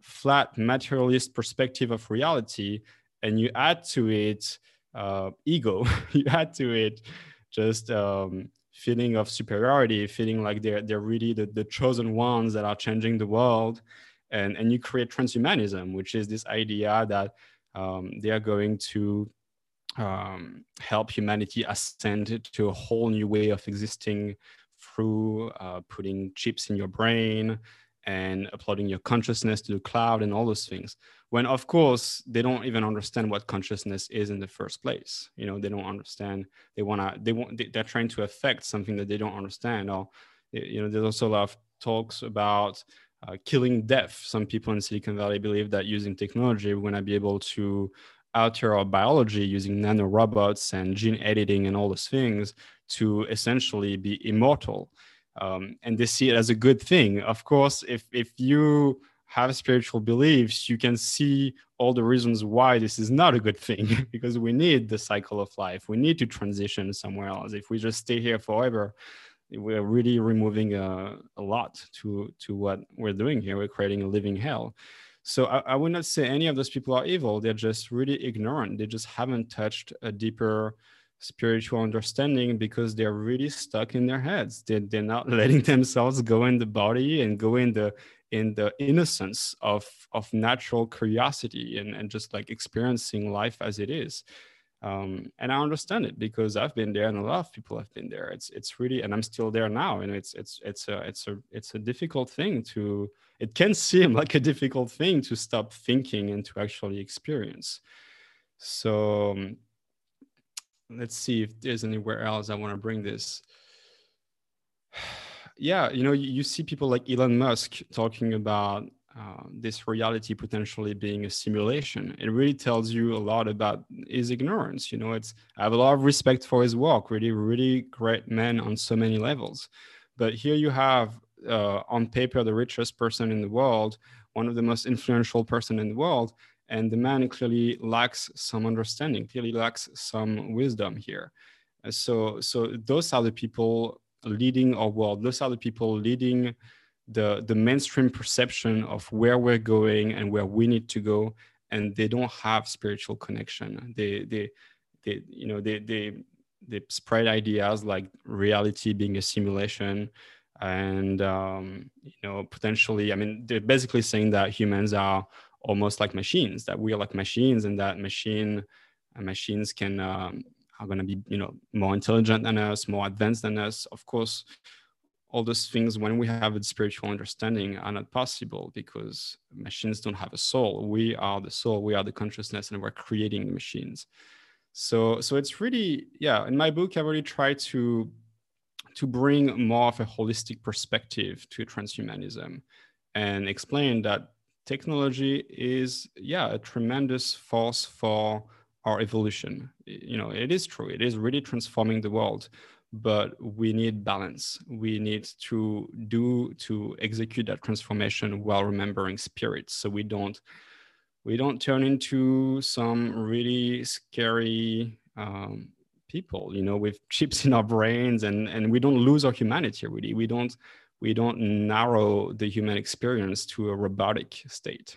flat materialist perspective of reality and you add to it uh, ego. You add to it just um, feeling of superiority feeling like they're they're really the, the chosen ones that are changing the world. And and you create transhumanism which is this idea that um, they are going to um, help humanity ascend to a whole new way of existing through uh, putting chips in your brain and uploading your consciousness to the cloud and all those things when of course they don't even understand what consciousness is in the first place. You know they don't understand. They want to they want they're trying to affect something that they don't understand. Or you know there's also a lot of talks about uh, killing death. Some people in silicon valley believe that using technology we're going to be able to alter our biology using nanorobots and gene editing and all those things to essentially be immortal um, and they see it as a good thing of course if if you have spiritual beliefs, you can see all the reasons why this is not a good thing because we need the cycle of life. We need to transition somewhere else. If we just stay here forever, we're really removing a, a lot to, to what we're doing here. We're creating a living hell. So I, I would not say any of those people are evil. They're just really ignorant. They just haven't touched a deeper spiritual understanding because they're really stuck in their heads. They, they're not letting themselves go in the body and go in the in the innocence of of natural curiosity and, and just like experiencing life as it is um, and I understand it because I've been there and a lot of people have been there. It's it's really and I'm still there now, and it's it's it's a it's a it's a difficult thing to. It can seem like a difficult thing to stop thinking and to actually experience. So um, let's see if there's anywhere else I want to bring this. Yeah, you know, you, you see people like Elon Musk talking about uh, this reality potentially being a simulation. It really tells you a lot about his ignorance. You know, it's I have a lot of respect for his work. Really, really great man on so many levels. But here you have uh, on paper the richest person in the world, one of the most influential person in the world, and the man clearly lacks some understanding, clearly lacks some wisdom here. Uh, so, so those are the people leading our world. Those are the people leading the the mainstream perception of where we're going and where we need to go and they don't have spiritual connection they they they you know they they they spread ideas like reality being a simulation and um, you know potentially i mean they're basically saying that humans are almost like machines that we are like machines and that machine uh, machines can um, are going to be you know more intelligent than us more advanced than us. Of course all those things when we have a spiritual understanding are not possible because machines don't have a soul. We are the soul we are the consciousness and we're creating the machines. So so it's really yeah in my book i really try to to bring more of a holistic perspective to transhumanism and explain that technology is yeah a tremendous force for our evolution you know it is true it is really transforming the world but we need balance. We need to do to execute that transformation while remembering spirit, so we don't we don't turn into some really scary um, people, you know, with chips in our brains, and and we don't lose our humanity. Really, we don't we don't narrow the human experience to a robotic state.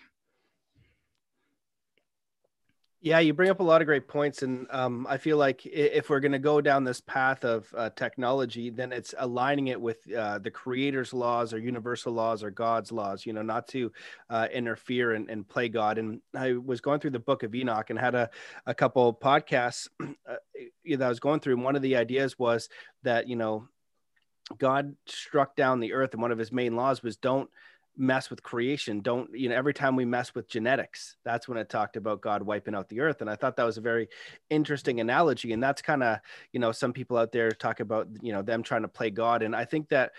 Yeah, you bring up a lot of great points, and um, I feel like if we're going to go down this path of uh, technology, then it's aligning it with uh, the Creator's laws or universal laws or God's laws. You know, not to uh, interfere and, and, play God. And I was going through the Book of Enoch and had a a couple podcasts uh, that I was going through, and one of the ideas was that you know God struck down the earth, and one of His main laws was don't mess with creation. Don't you know every time we mess with genetics that's when it talked about god wiping out the earth. And i thought that was a very interesting analogy. And that's kind of you know some people out there talk about you know them trying to play god. And i think that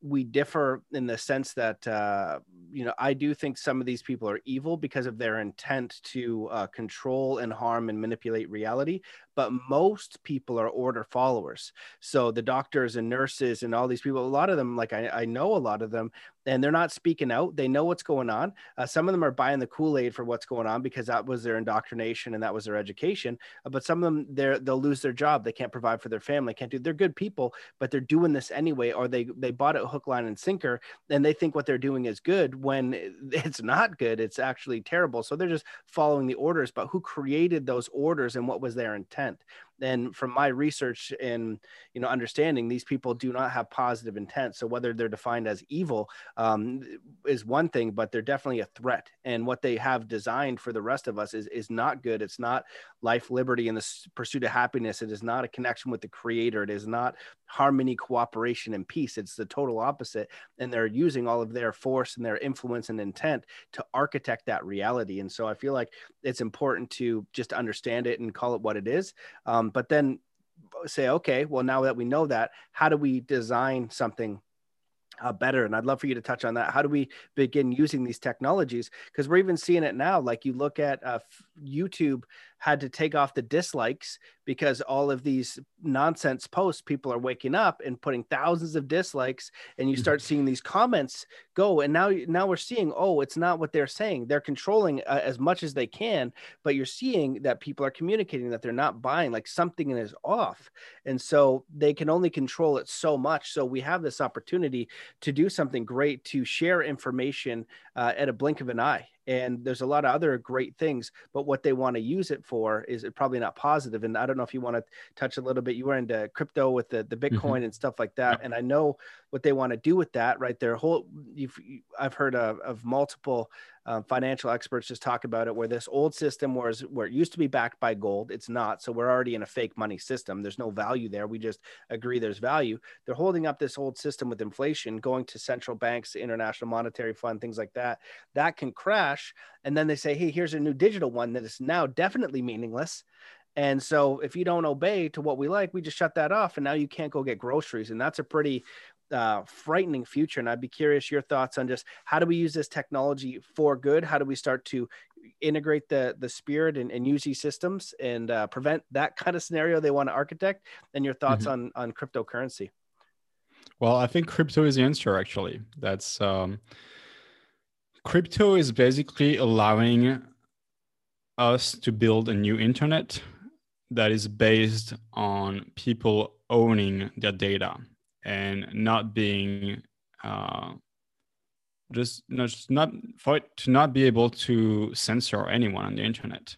we differ in the sense that uh, you know I do think some of these people are evil because of their intent to uh, control and harm and manipulate reality. But most people are order followers. So the doctors and nurses and all these people, a lot of them, like I, I know a lot of them, and they're not speaking out. They know what's going on. Uh, some of them are buying the Kool Aid for what's going on because that was their indoctrination and that was their education. Uh, but some of them, they're they'll lose their job. They can't provide for their family. Can't do. They're good people, but they're doing this anyway, or they they bought it hook, line, and sinker, and they think what they're doing is good when it's not good. It's actually terrible. So they're just following the orders. But who created those orders and what was their intent? event and from my research and you know understanding these people do not have positive intent. So whether they're defined as evil um, is one thing but they're definitely a threat. And what they have designed for the rest of us is is not good. It's not life liberty and the pursuit of happiness. It is not a connection with the creator. It is not harmony cooperation and peace. It's the total opposite. And they're using all of their force and their influence and intent to architect that reality. And so i feel like it's important to just understand it and call it what it is. Um, but then say, okay, well, now that we know that, how do we design something uh, better. And I'd love for you to touch on that. How do we begin using these technologies? Because we're even seeing it now. Like you look at uh, YouTube had to take off the dislikes because all of these nonsense posts, people are waking up and putting thousands of dislikes, and you mm-hmm. start seeing these comments go. And now, now we're seeing, oh, it's not what they're saying. They're controlling uh, as much as they can, but you're seeing that people are communicating that they're not buying, like something is off, and so they can only control it so much. So we have this opportunity to do something great to share information uh, at a blink of an eye and there's a lot of other great things but what they want to use it for is probably not positive and i don't know if you want to touch a little bit you were into crypto with the, the mm-hmm. bitcoin mm-hmm. and stuff like that and i know what they want to do with that right their whole you've i've heard of, of multiple um, financial experts just talk about it where this old system was where it used to be backed by gold it's not so we're already in a fake money system there's no value there we just agree there's value they're holding up this old system with inflation going to central banks international monetary fund things like that that can crash and then they say hey here's a new digital one that is now definitely meaningless and so if you don't obey to what we like, we just shut that off. And now you can't go get groceries. And that's a pretty uh, frightening future. And I'd be curious your thoughts on just how do we use this technology for good? How do we start to integrate the the spirit and, and use these systems and uh, prevent that kind of scenario they want to architect? And your thoughts mm-hmm. on on cryptocurrency? Well, I think crypto is the answer. Actually, that's um, crypto is basically allowing us to build a new internet that is based on people owning their data and not being uh, just not, just not for it to not be able to censor anyone on the internet.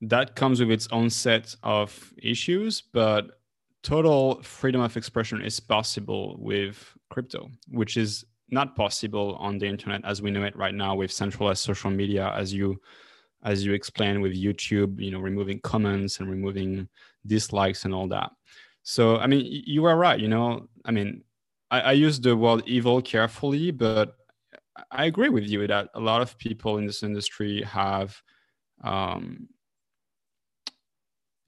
That comes with its own set of issues, but total freedom of expression is possible with crypto, which is not possible on the internet as we know it right now with centralized social media, as you as you explained with YouTube, you know, removing comments and removing dislikes and all that. So, I mean, you are right. You know, I mean, I, I use the word evil carefully, but I agree with you that a lot of people in this industry have, um,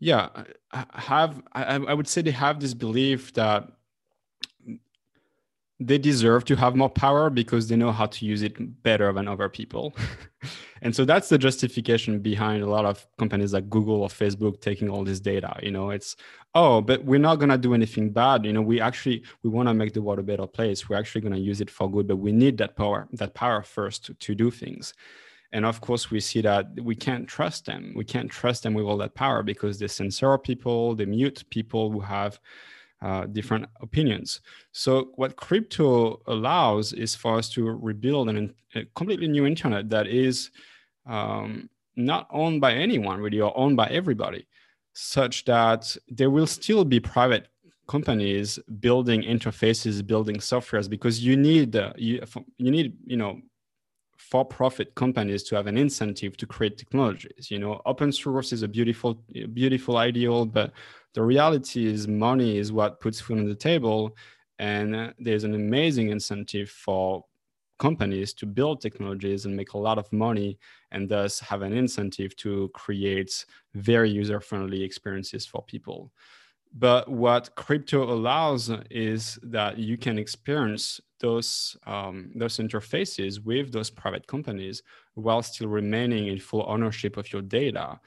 yeah, have I, I would say they have this belief that they deserve to have more power because they know how to use it better than other people. and so that's the justification behind a lot of companies like Google or Facebook taking all this data. You know, it's oh, but we're not gonna do anything bad. You know, we actually we want to make the world a better place. We're actually gonna use it for good, but we need that power, that power first to, to do things. And of course, we see that we can't trust them. We can't trust them with all that power because they censor people, they mute people who have uh, different opinions. So what crypto allows is for us to rebuild an, a completely new internet that is um, not owned by anyone really or owned by everybody, such that there will still be private companies building interfaces, building softwares because you need uh, you, you need you know for-profit companies to have an incentive to create technologies. You know, open source is a beautiful beautiful ideal, but the reality is money is what puts food on the table and there's an amazing incentive for companies to build technologies and make a lot of money and thus have an incentive to create very user-friendly experiences for people. But what crypto allows is that you can experience those um, those interfaces with those private companies while still remaining in full ownership of your data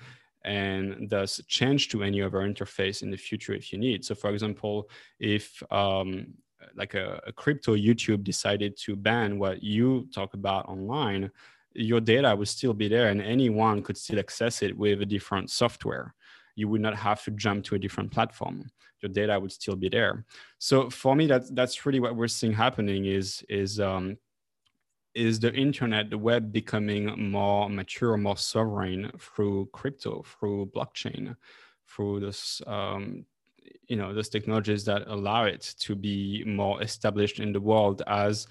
and thus change to any other interface in the future if you need. So, for example, if um, like a, a, crypto YouTube decided to ban what you talk about online, your data would still be there and anyone could still access it with a different software. You would not have to jump to a different platform. Your data would still be there. So for me, that's that's really what we're seeing happening is is um, is the internet, the web becoming more mature, more sovereign through crypto, through blockchain, through this, um, you know, those technologies that allow it to be more established in the world as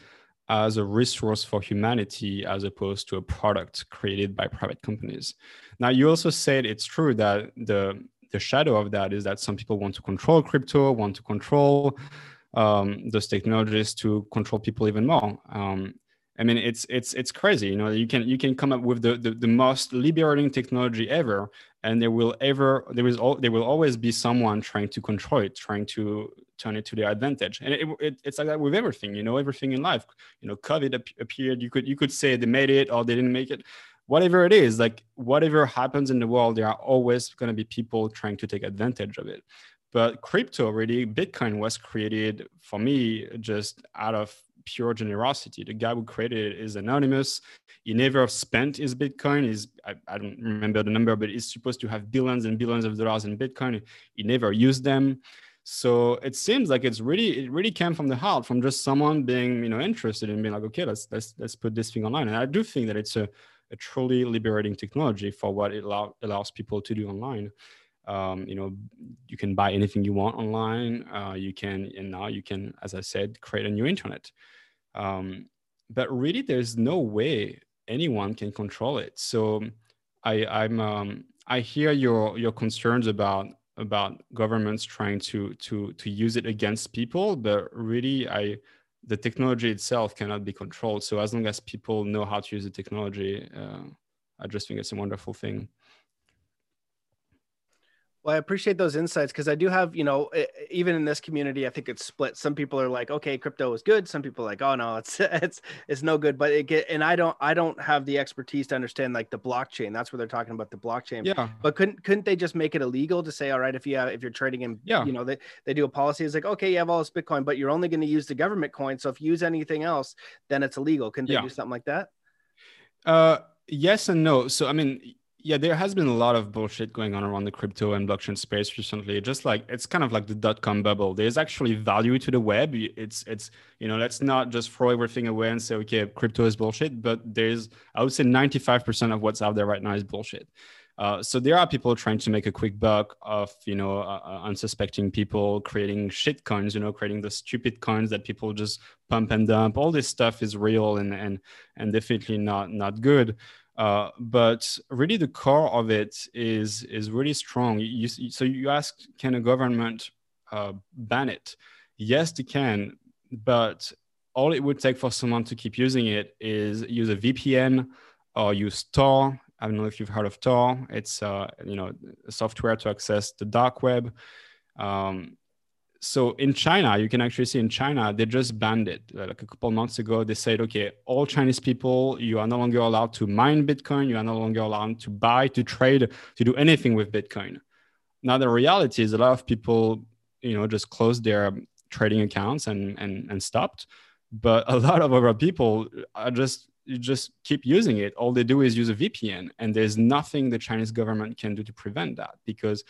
as a resource for humanity as opposed to a product created by private companies. Now, you also said it's true that the the shadow of that is that some people want to control crypto, want to control um, those technologies to control people even more. Um, I mean, it's it's it's crazy. You know, you can you can come up with the the, the most liberating technology ever, and there will ever there is all there will always be someone trying to control it, trying to turn it to their advantage. And it, it, it's like that with everything. You know, everything in life. You know, COVID ap- appeared. You could you could say they made it or they didn't make it. Whatever it is, like whatever happens in the world, there are always going to be people trying to take advantage of it. But crypto, really, Bitcoin was created for me just out of pure generosity. The guy who created it is anonymous. He never spent his Bitcoin. Is I, I, don't remember the number, but he's supposed to have billions and billions of dollars in Bitcoin. He never used them. So it seems like it's really it really came from the heart, from just someone being you know interested in being like, okay, let's let's let's put this thing online. And I do think that it's a a truly liberating technology for what it allow, allows people to do online. Um, you know, you can buy anything you want online. Uh, you can, and now you can, as I said, create a new internet. Um, but really, there's no way anyone can control it. So I, I'm, um, I hear your your concerns about about governments trying to to to use it against people, but really, I the technology itself cannot be controlled. So as long as people know how to use the technology, uh, I just think it's a wonderful thing. Well, I appreciate those insights because I do have, you know, even in this community, I think it's split. Some people are like, okay, crypto is good. Some people are like, oh no, it's it's it's no good. But it get and I don't I don't have the expertise to understand like the blockchain. That's where they're talking about the blockchain. Yeah. But couldn't couldn't they just make it illegal to say, all right, if you have, if you're trading in, yeah, you know, they they do a policy. It's like, okay, you have all this Bitcoin, but you're only going to use the government coin. So if you use anything else, then it's illegal. Couldn't they yeah. do something like that? Uh, yes and no. So I mean yeah, there has been a lot of bullshit going on around the crypto and blockchain space recently. Just like it's kind of like the dot com bubble. There's actually value to the web. It's it's you know let's not just throw everything away and say okay, crypto is bullshit. But there's I would say 95% of what's out there right now is bullshit. Uh, so there are people trying to make a quick buck of you know uh, uh unsuspecting people creating shit coins you know creating the stupid coins that people just pump and dump all this stuff is real and and and definitely not not good uh, but really, the core of it is is really strong. You, so you ask, can a government uh, ban it? Yes, they can, but all it would take for someone to keep using it is use a VPN or use Tor. I don't know if you've heard of Tor. It's uh, you know software to access the dark web. Um, so in China, you can actually see in China, they just banned it. Uh, like a couple months ago, they said, okay, all Chinese people, you are no longer allowed to mine Bitcoin. You are no longer allowed to buy, to trade, to do anything with Bitcoin. Now, the reality is a lot of people, you know, just closed their trading accounts and, and, and stopped. But a lot of other people are just, just keep using it. All they do is use a VPN. And there's nothing the Chinese government can do to prevent that because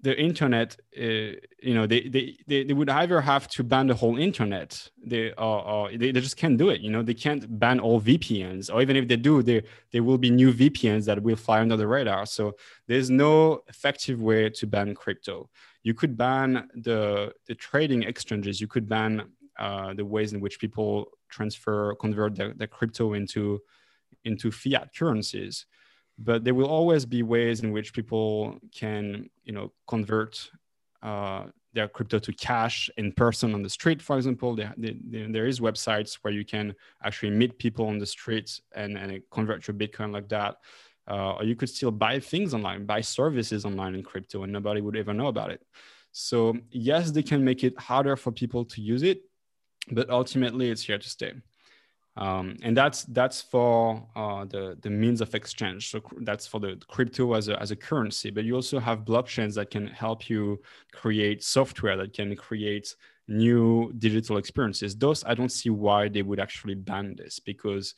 the internet, uh, you know, they, they, they, they, would either have to ban the whole internet, they, or, they, they just can't do it. You know, they can't ban all VPNs, or even if they do, there, there will be new VPNs that will fly under the radar. So there's no effective way to ban crypto. You could ban the, the trading exchanges, you could ban uh, the ways in which people transfer, convert their, their crypto into, into fiat currencies but there will always be ways in which people can you know convert uh, their crypto to cash in person on the street for example. There, is websites where you can actually meet people on the streets and, and convert your bitcoin like that. Uh, or you could still buy things online buy services online in crypto and nobody would ever know about it. So yes they can make it harder for people to use it but ultimately it's here to stay um, and that's that's for uh, the the means of exchange. So that's for the crypto as a as a currency. But you also have blockchains that can help you create software that can create new digital experiences. Those I don't see why they would actually ban this because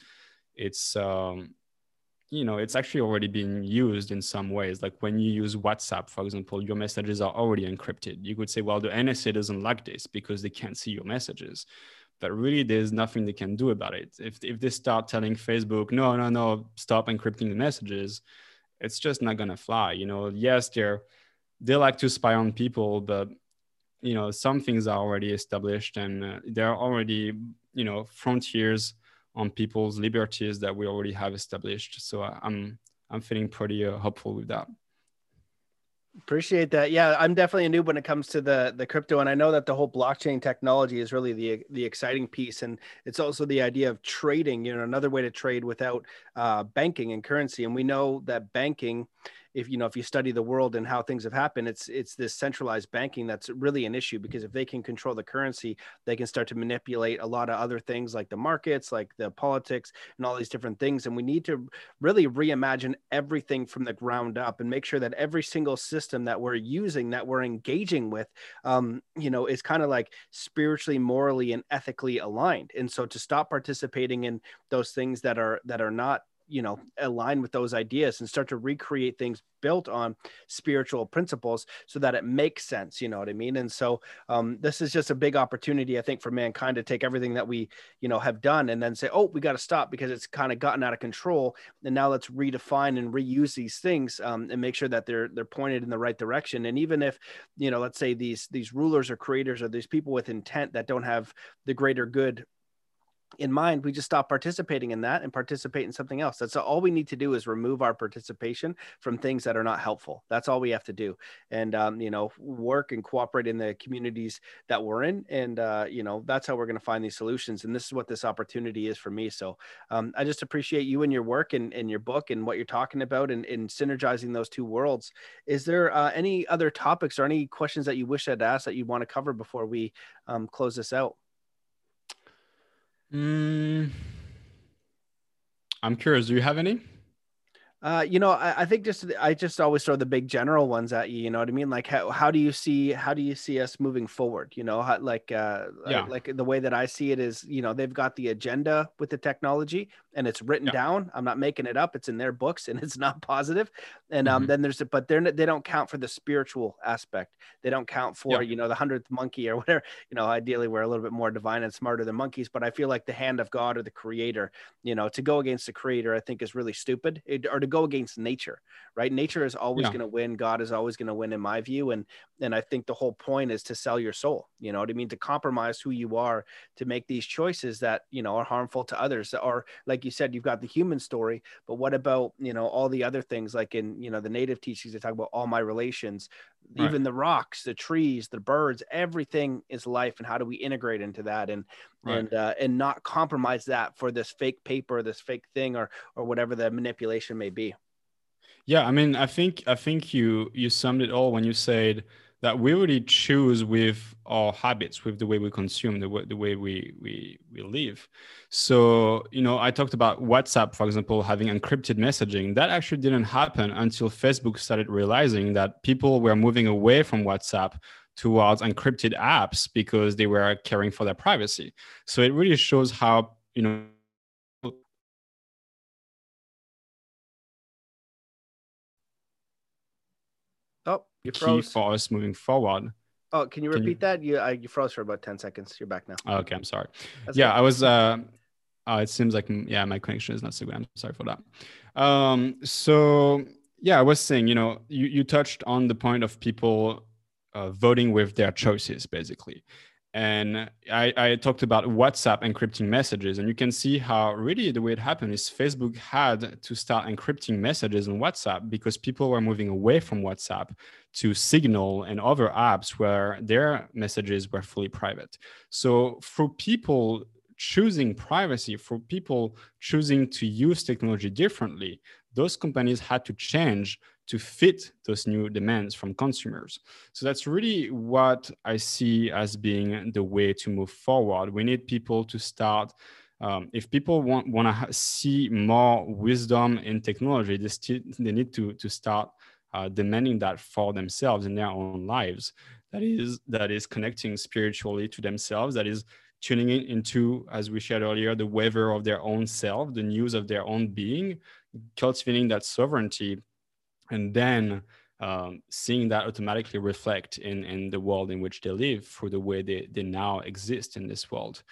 it's um, you know it's actually already being used in some ways. Like when you use WhatsApp, for example, your messages are already encrypted. You could say, well, the NSA doesn't like this because they can't see your messages but really there's nothing they can do about it. If, if they start telling facebook no no no stop encrypting the messages it's just not to fly you know? Yes they're they like to spy on people but you know some things are already established and uh, there are already you know frontiers on people's liberties that we already have established. So i'm i'm feeling pretty uh, hopeful with that Appreciate that. Yeah, I'm definitely a noob when it comes to the the crypto, and I know that the whole blockchain technology is really the the exciting piece, and it's also the idea of trading. You know, another way to trade without uh, banking and currency, and we know that banking if you know if you study the world and how things have happened it's it's this centralized banking that's really an issue because if they can control the currency they can start to manipulate a lot of other things like the markets like the politics and all these different things. And we need to really reimagine everything from the ground up and make sure that every single system that we're using that we're engaging with um, you know is kind of like spiritually morally and ethically aligned. And so to stop participating in those things that are that are not you know align with those ideas and start to recreate things built on spiritual principles so that it makes sense you know what i mean? And so um, this is just a big opportunity i think for mankind to take everything that we you know have done and then say oh we got to stop because it's kind of gotten out of control. And now let's redefine and reuse these things um, and make sure that they're they're pointed in the right direction. And even if you know let's say these these rulers or creators or these people with intent that don't have the greater good in mind, we just stop participating in that and participate in something else. That's all we need to do is remove our participation from things that are not helpful. That's all we have to do, and um, you know, work and cooperate in the communities that we're in, and uh, you know, that's how we're going to find these solutions. And this is what this opportunity is for me. So um, I just appreciate you and your work and, and your book and what you're talking about and, and synergizing those two worlds. Is there uh, any other topics or any questions that you wish I'd asked that you want to cover before we um, close this out? Mm, I'm curious. Do you have any? Uh, you know, I, I, think just I just always throw the big general ones at you. You know what I mean? Like how, how do you see how do you see us moving forward? You know, how, like uh, yeah. like the way that I see it is, you know, they've got the agenda with the technology and it's written yeah. down. I'm not making it up. It's in their books and it's not positive. And um, mm-hmm. then there's but they're they don't count for the spiritual aspect. They don't count for yeah. you know the hundredth monkey or whatever. You know, ideally we're a little bit more divine and smarter than monkeys, but I feel like the hand of God or the Creator, you know, to go against the Creator, I think is really stupid. It, or to go against nature, right? Nature is always yeah. going to win. God is always going to win, in my view. And and I think the whole point is to sell your soul. You know what I mean? To compromise who you are to make these choices that you know are harmful to others. Or like you said, you've got the human story, but what about you know all the other things? Like in you know the native teachings, they talk about all my relations, right. even the rocks, the trees, the birds. Everything is life, and how do we integrate into that? And right. and uh, and not compromise that for this fake paper, this fake thing, or or whatever the manipulation may be. Yeah, I mean, I think I think you you summed it all when you said that we really choose with our habits, with the way we consume, the way, the way we, we, we live. So, you know, I talked about WhatsApp, for example, having encrypted messaging. That actually didn't happen until Facebook started realizing that people were moving away from WhatsApp towards encrypted apps because they were caring for their privacy. So it really shows how, you know, You key for us moving forward. Oh, can you repeat can that? You uh, you froze for about ten seconds. You're back now. Okay, I'm sorry. That's yeah, good. I was. Uh, uh, it seems like yeah, my connection is not so good. I'm sorry for that. Um, so yeah, I was saying, you know, you you touched on the point of people uh, voting with their choices, basically and I, I, talked about WhatsApp encrypting messages, and you can see how really the way it happened is Facebook had to start encrypting messages on WhatsApp because people were moving away from WhatsApp to Signal and other apps where their messages were fully private. So for people choosing privacy, for people choosing to use technology differently, those companies had to change to fit those new demands from consumers. So that's really what I see as being the way to move forward. We need people to start. Um, if people want want to see more wisdom in technology, they, still, they need to to start uh, demanding that for themselves in their own lives. That is that is connecting spiritually to themselves. That is tuning in into, as we shared earlier, the weather of their own self, the news of their own being, cultivating that sovereignty and then um, seeing that automatically reflect in, in the world in which they live through the way they, they now exist in this world.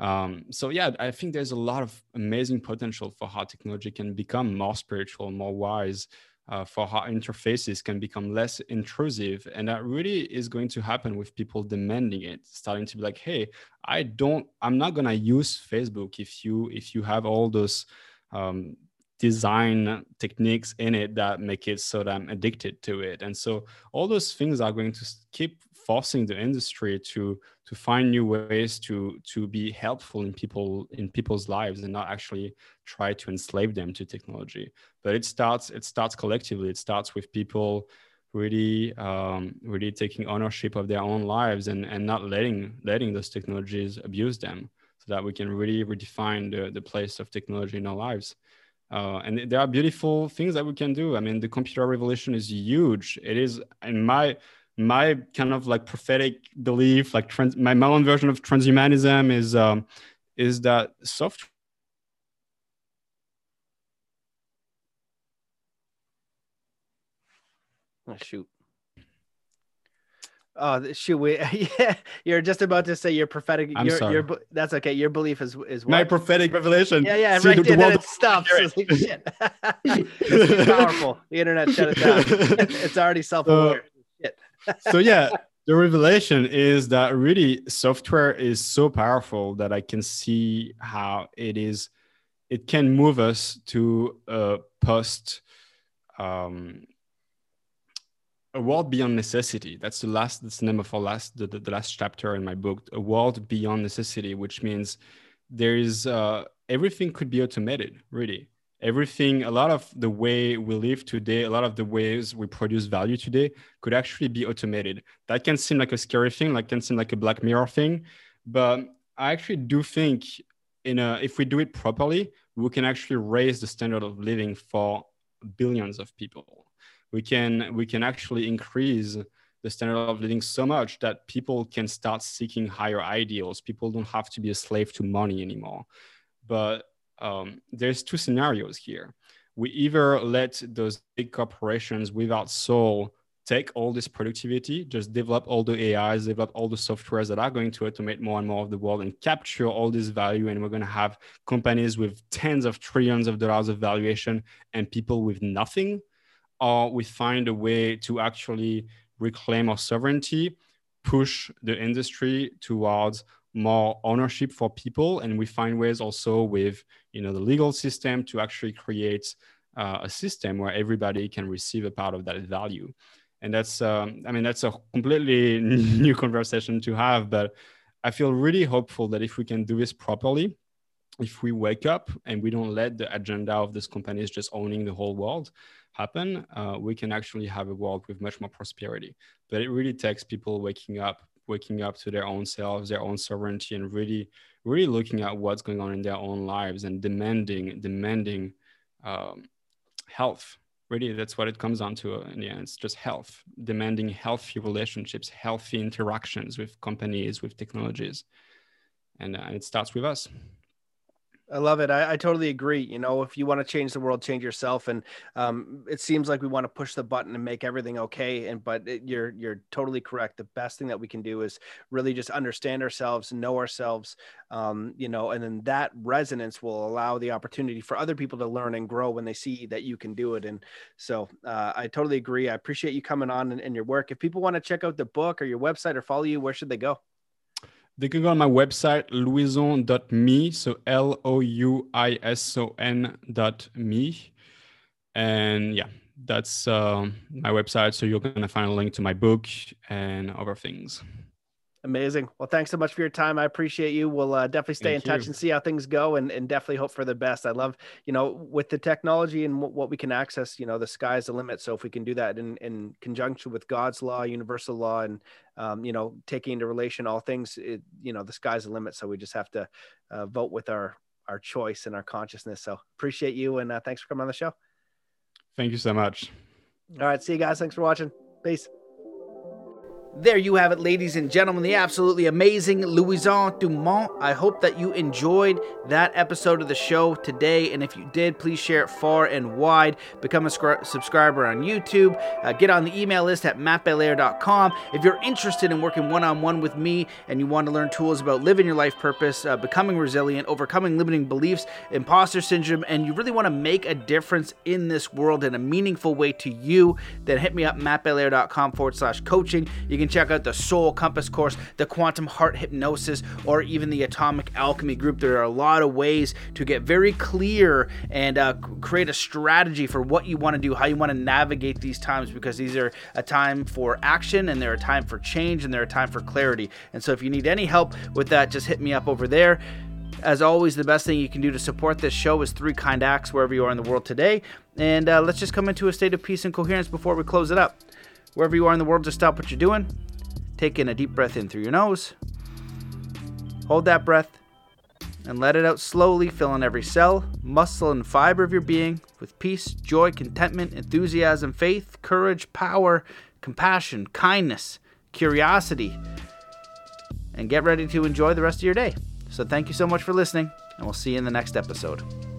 Um, so yeah, I think there's a lot of amazing potential for how technology can become more spiritual, more wise, uh, for how interfaces can become less intrusive, and that really is going to happen with people demanding it, starting to be like, "Hey, I don't, I'm not gonna use Facebook if you if you have all those um, design techniques in it that make it so that I'm addicted to it. And so all those things are going to keep forcing the industry to to find new ways to to be helpful in people in people's lives and not actually try to enslave them to technology. But it starts it starts collectively. It starts with people really um, really taking ownership of their own lives and and not letting letting those technologies abuse them so that we can really redefine the, the place of technology in our lives uh, and there are beautiful things that we can do. I mean, the computer revolution is huge. It is, in my my kind of like prophetic belief, like trans, my, my own version of transhumanism is um, is that software. Oh, shoot. Oh shoot! We, yeah, you're just about to say your prophetic. I'm your, sorry. Your, that's okay. Your belief is is what? My prophetic revelation. Yeah, yeah, See, right. the- The, the world- it stops. It's like, shit. it's powerful. The internet shut it down. it's already self-aware. shit. so yeah the revelation is that really software is so powerful that i can see how it is it can move us to a post um, a world beyond necessity that's the last that's the name of our last the, the, the last chapter in my book a world beyond necessity which means there is uh, everything could be automated really. Everything a lot of the way we live today a lot of the ways we produce value today could actually be automated. That can seem like a scary thing like can seem like a black mirror thing but i actually do think in a if we do it properly we can actually raise the standard of living for billions of people we can we can actually increase the standard of living so much that people can start seeking higher ideals people don't have to be a slave to money anymore but um, there's two scenarios here. We either let those big corporations without soul take all this productivity, just develop all the AIs, develop all the softwares that are going to automate more and more of the world and capture all this value. And we're going to have companies with tens of trillions of dollars of valuation and people with nothing. Or we find a way to actually reclaim our sovereignty, push the industry towards more ownership for people and we find ways also with you know the legal system to actually create uh, a system where everybody can receive a part of that value. And that's um, i mean that's a completely new conversation to have but i feel really hopeful that if we can do this properly if we wake up and we don't let the agenda of these companies just owning the whole world happen uh, we can actually have a world with much more prosperity but it really takes people waking up waking up to their own selves, their own sovereignty, and really, really looking at what's going on in their own lives and demanding, demanding um, health. Really, that's what it comes down to. In the end, it's just health, demanding healthy relationships, healthy interactions with companies, with technologies, and, uh, it starts with us. I love it. I, I, totally agree. You know, if you want to change the world, change yourself. And um, it seems like we want to push the button and make everything okay. And but it, you're you're totally correct. The best thing that we can do is really just understand ourselves, know ourselves. Um, you know, and then that resonance will allow the opportunity for other people to learn and grow when they see that you can do it. And so uh, I totally agree. I appreciate you coming on and, and your work. If people want to check out the book or your website or follow you, where should they go? They can go on my website, louison.me. So L O U I S O N dot me. And yeah, that's uh, my website. So you're going to find a link to my book and other things. Amazing. Well, thanks so much for your time. I appreciate you. We'll uh, definitely stay Thank in touch you. and see how things go and, and definitely hope for the best. I love, you know, with the technology and w- what we can access, you know, the sky's the limit. So if we can do that in, in conjunction with God's law, universal law, and, um, you know, taking into relation all things, it, you know, the sky's the limit. So we just have to uh, vote with our, our choice and our consciousness. So appreciate you. And uh, thanks for coming on the show. Thank you so much. All right. See you guys. Thanks for watching. Peace. There you have it, ladies and gentlemen, the absolutely amazing Louison Dumont. I hope that you enjoyed that episode of the show today. And if you did, please share it far and wide. Become a scri- subscriber on YouTube. Uh, get on the email list at mattbelair.com. If you're interested in working one on one with me and you want to learn tools about living your life purpose, uh, becoming resilient, overcoming limiting beliefs, imposter syndrome, and you really want to make a difference in this world in a meaningful way to you, then hit me up, mattbelair.com forward slash coaching. You can check out the Soul Compass course, the Quantum Heart Hypnosis, or even the Atomic Alchemy group. There are a lot of ways to get very clear and uh, create a strategy for what you want to do, how you want to navigate these times, because these are a time for action and they're a time for change and they're a time for clarity. And so if you need any help with that, just hit me up over there. As always, the best thing you can do to support this show is three kind acts wherever you are in the world today. And uh, let's just come into a state of peace and coherence before we close it up. Wherever you are in the world, just stop what you're doing. Take in a deep breath in through your nose. Hold that breath and let it out slowly, filling every cell, muscle, and fiber of your being with peace, joy, contentment, enthusiasm, faith, courage, power, compassion, kindness, curiosity, and get ready to enjoy the rest of your day. So, thank you so much for listening, and we'll see you in the next episode.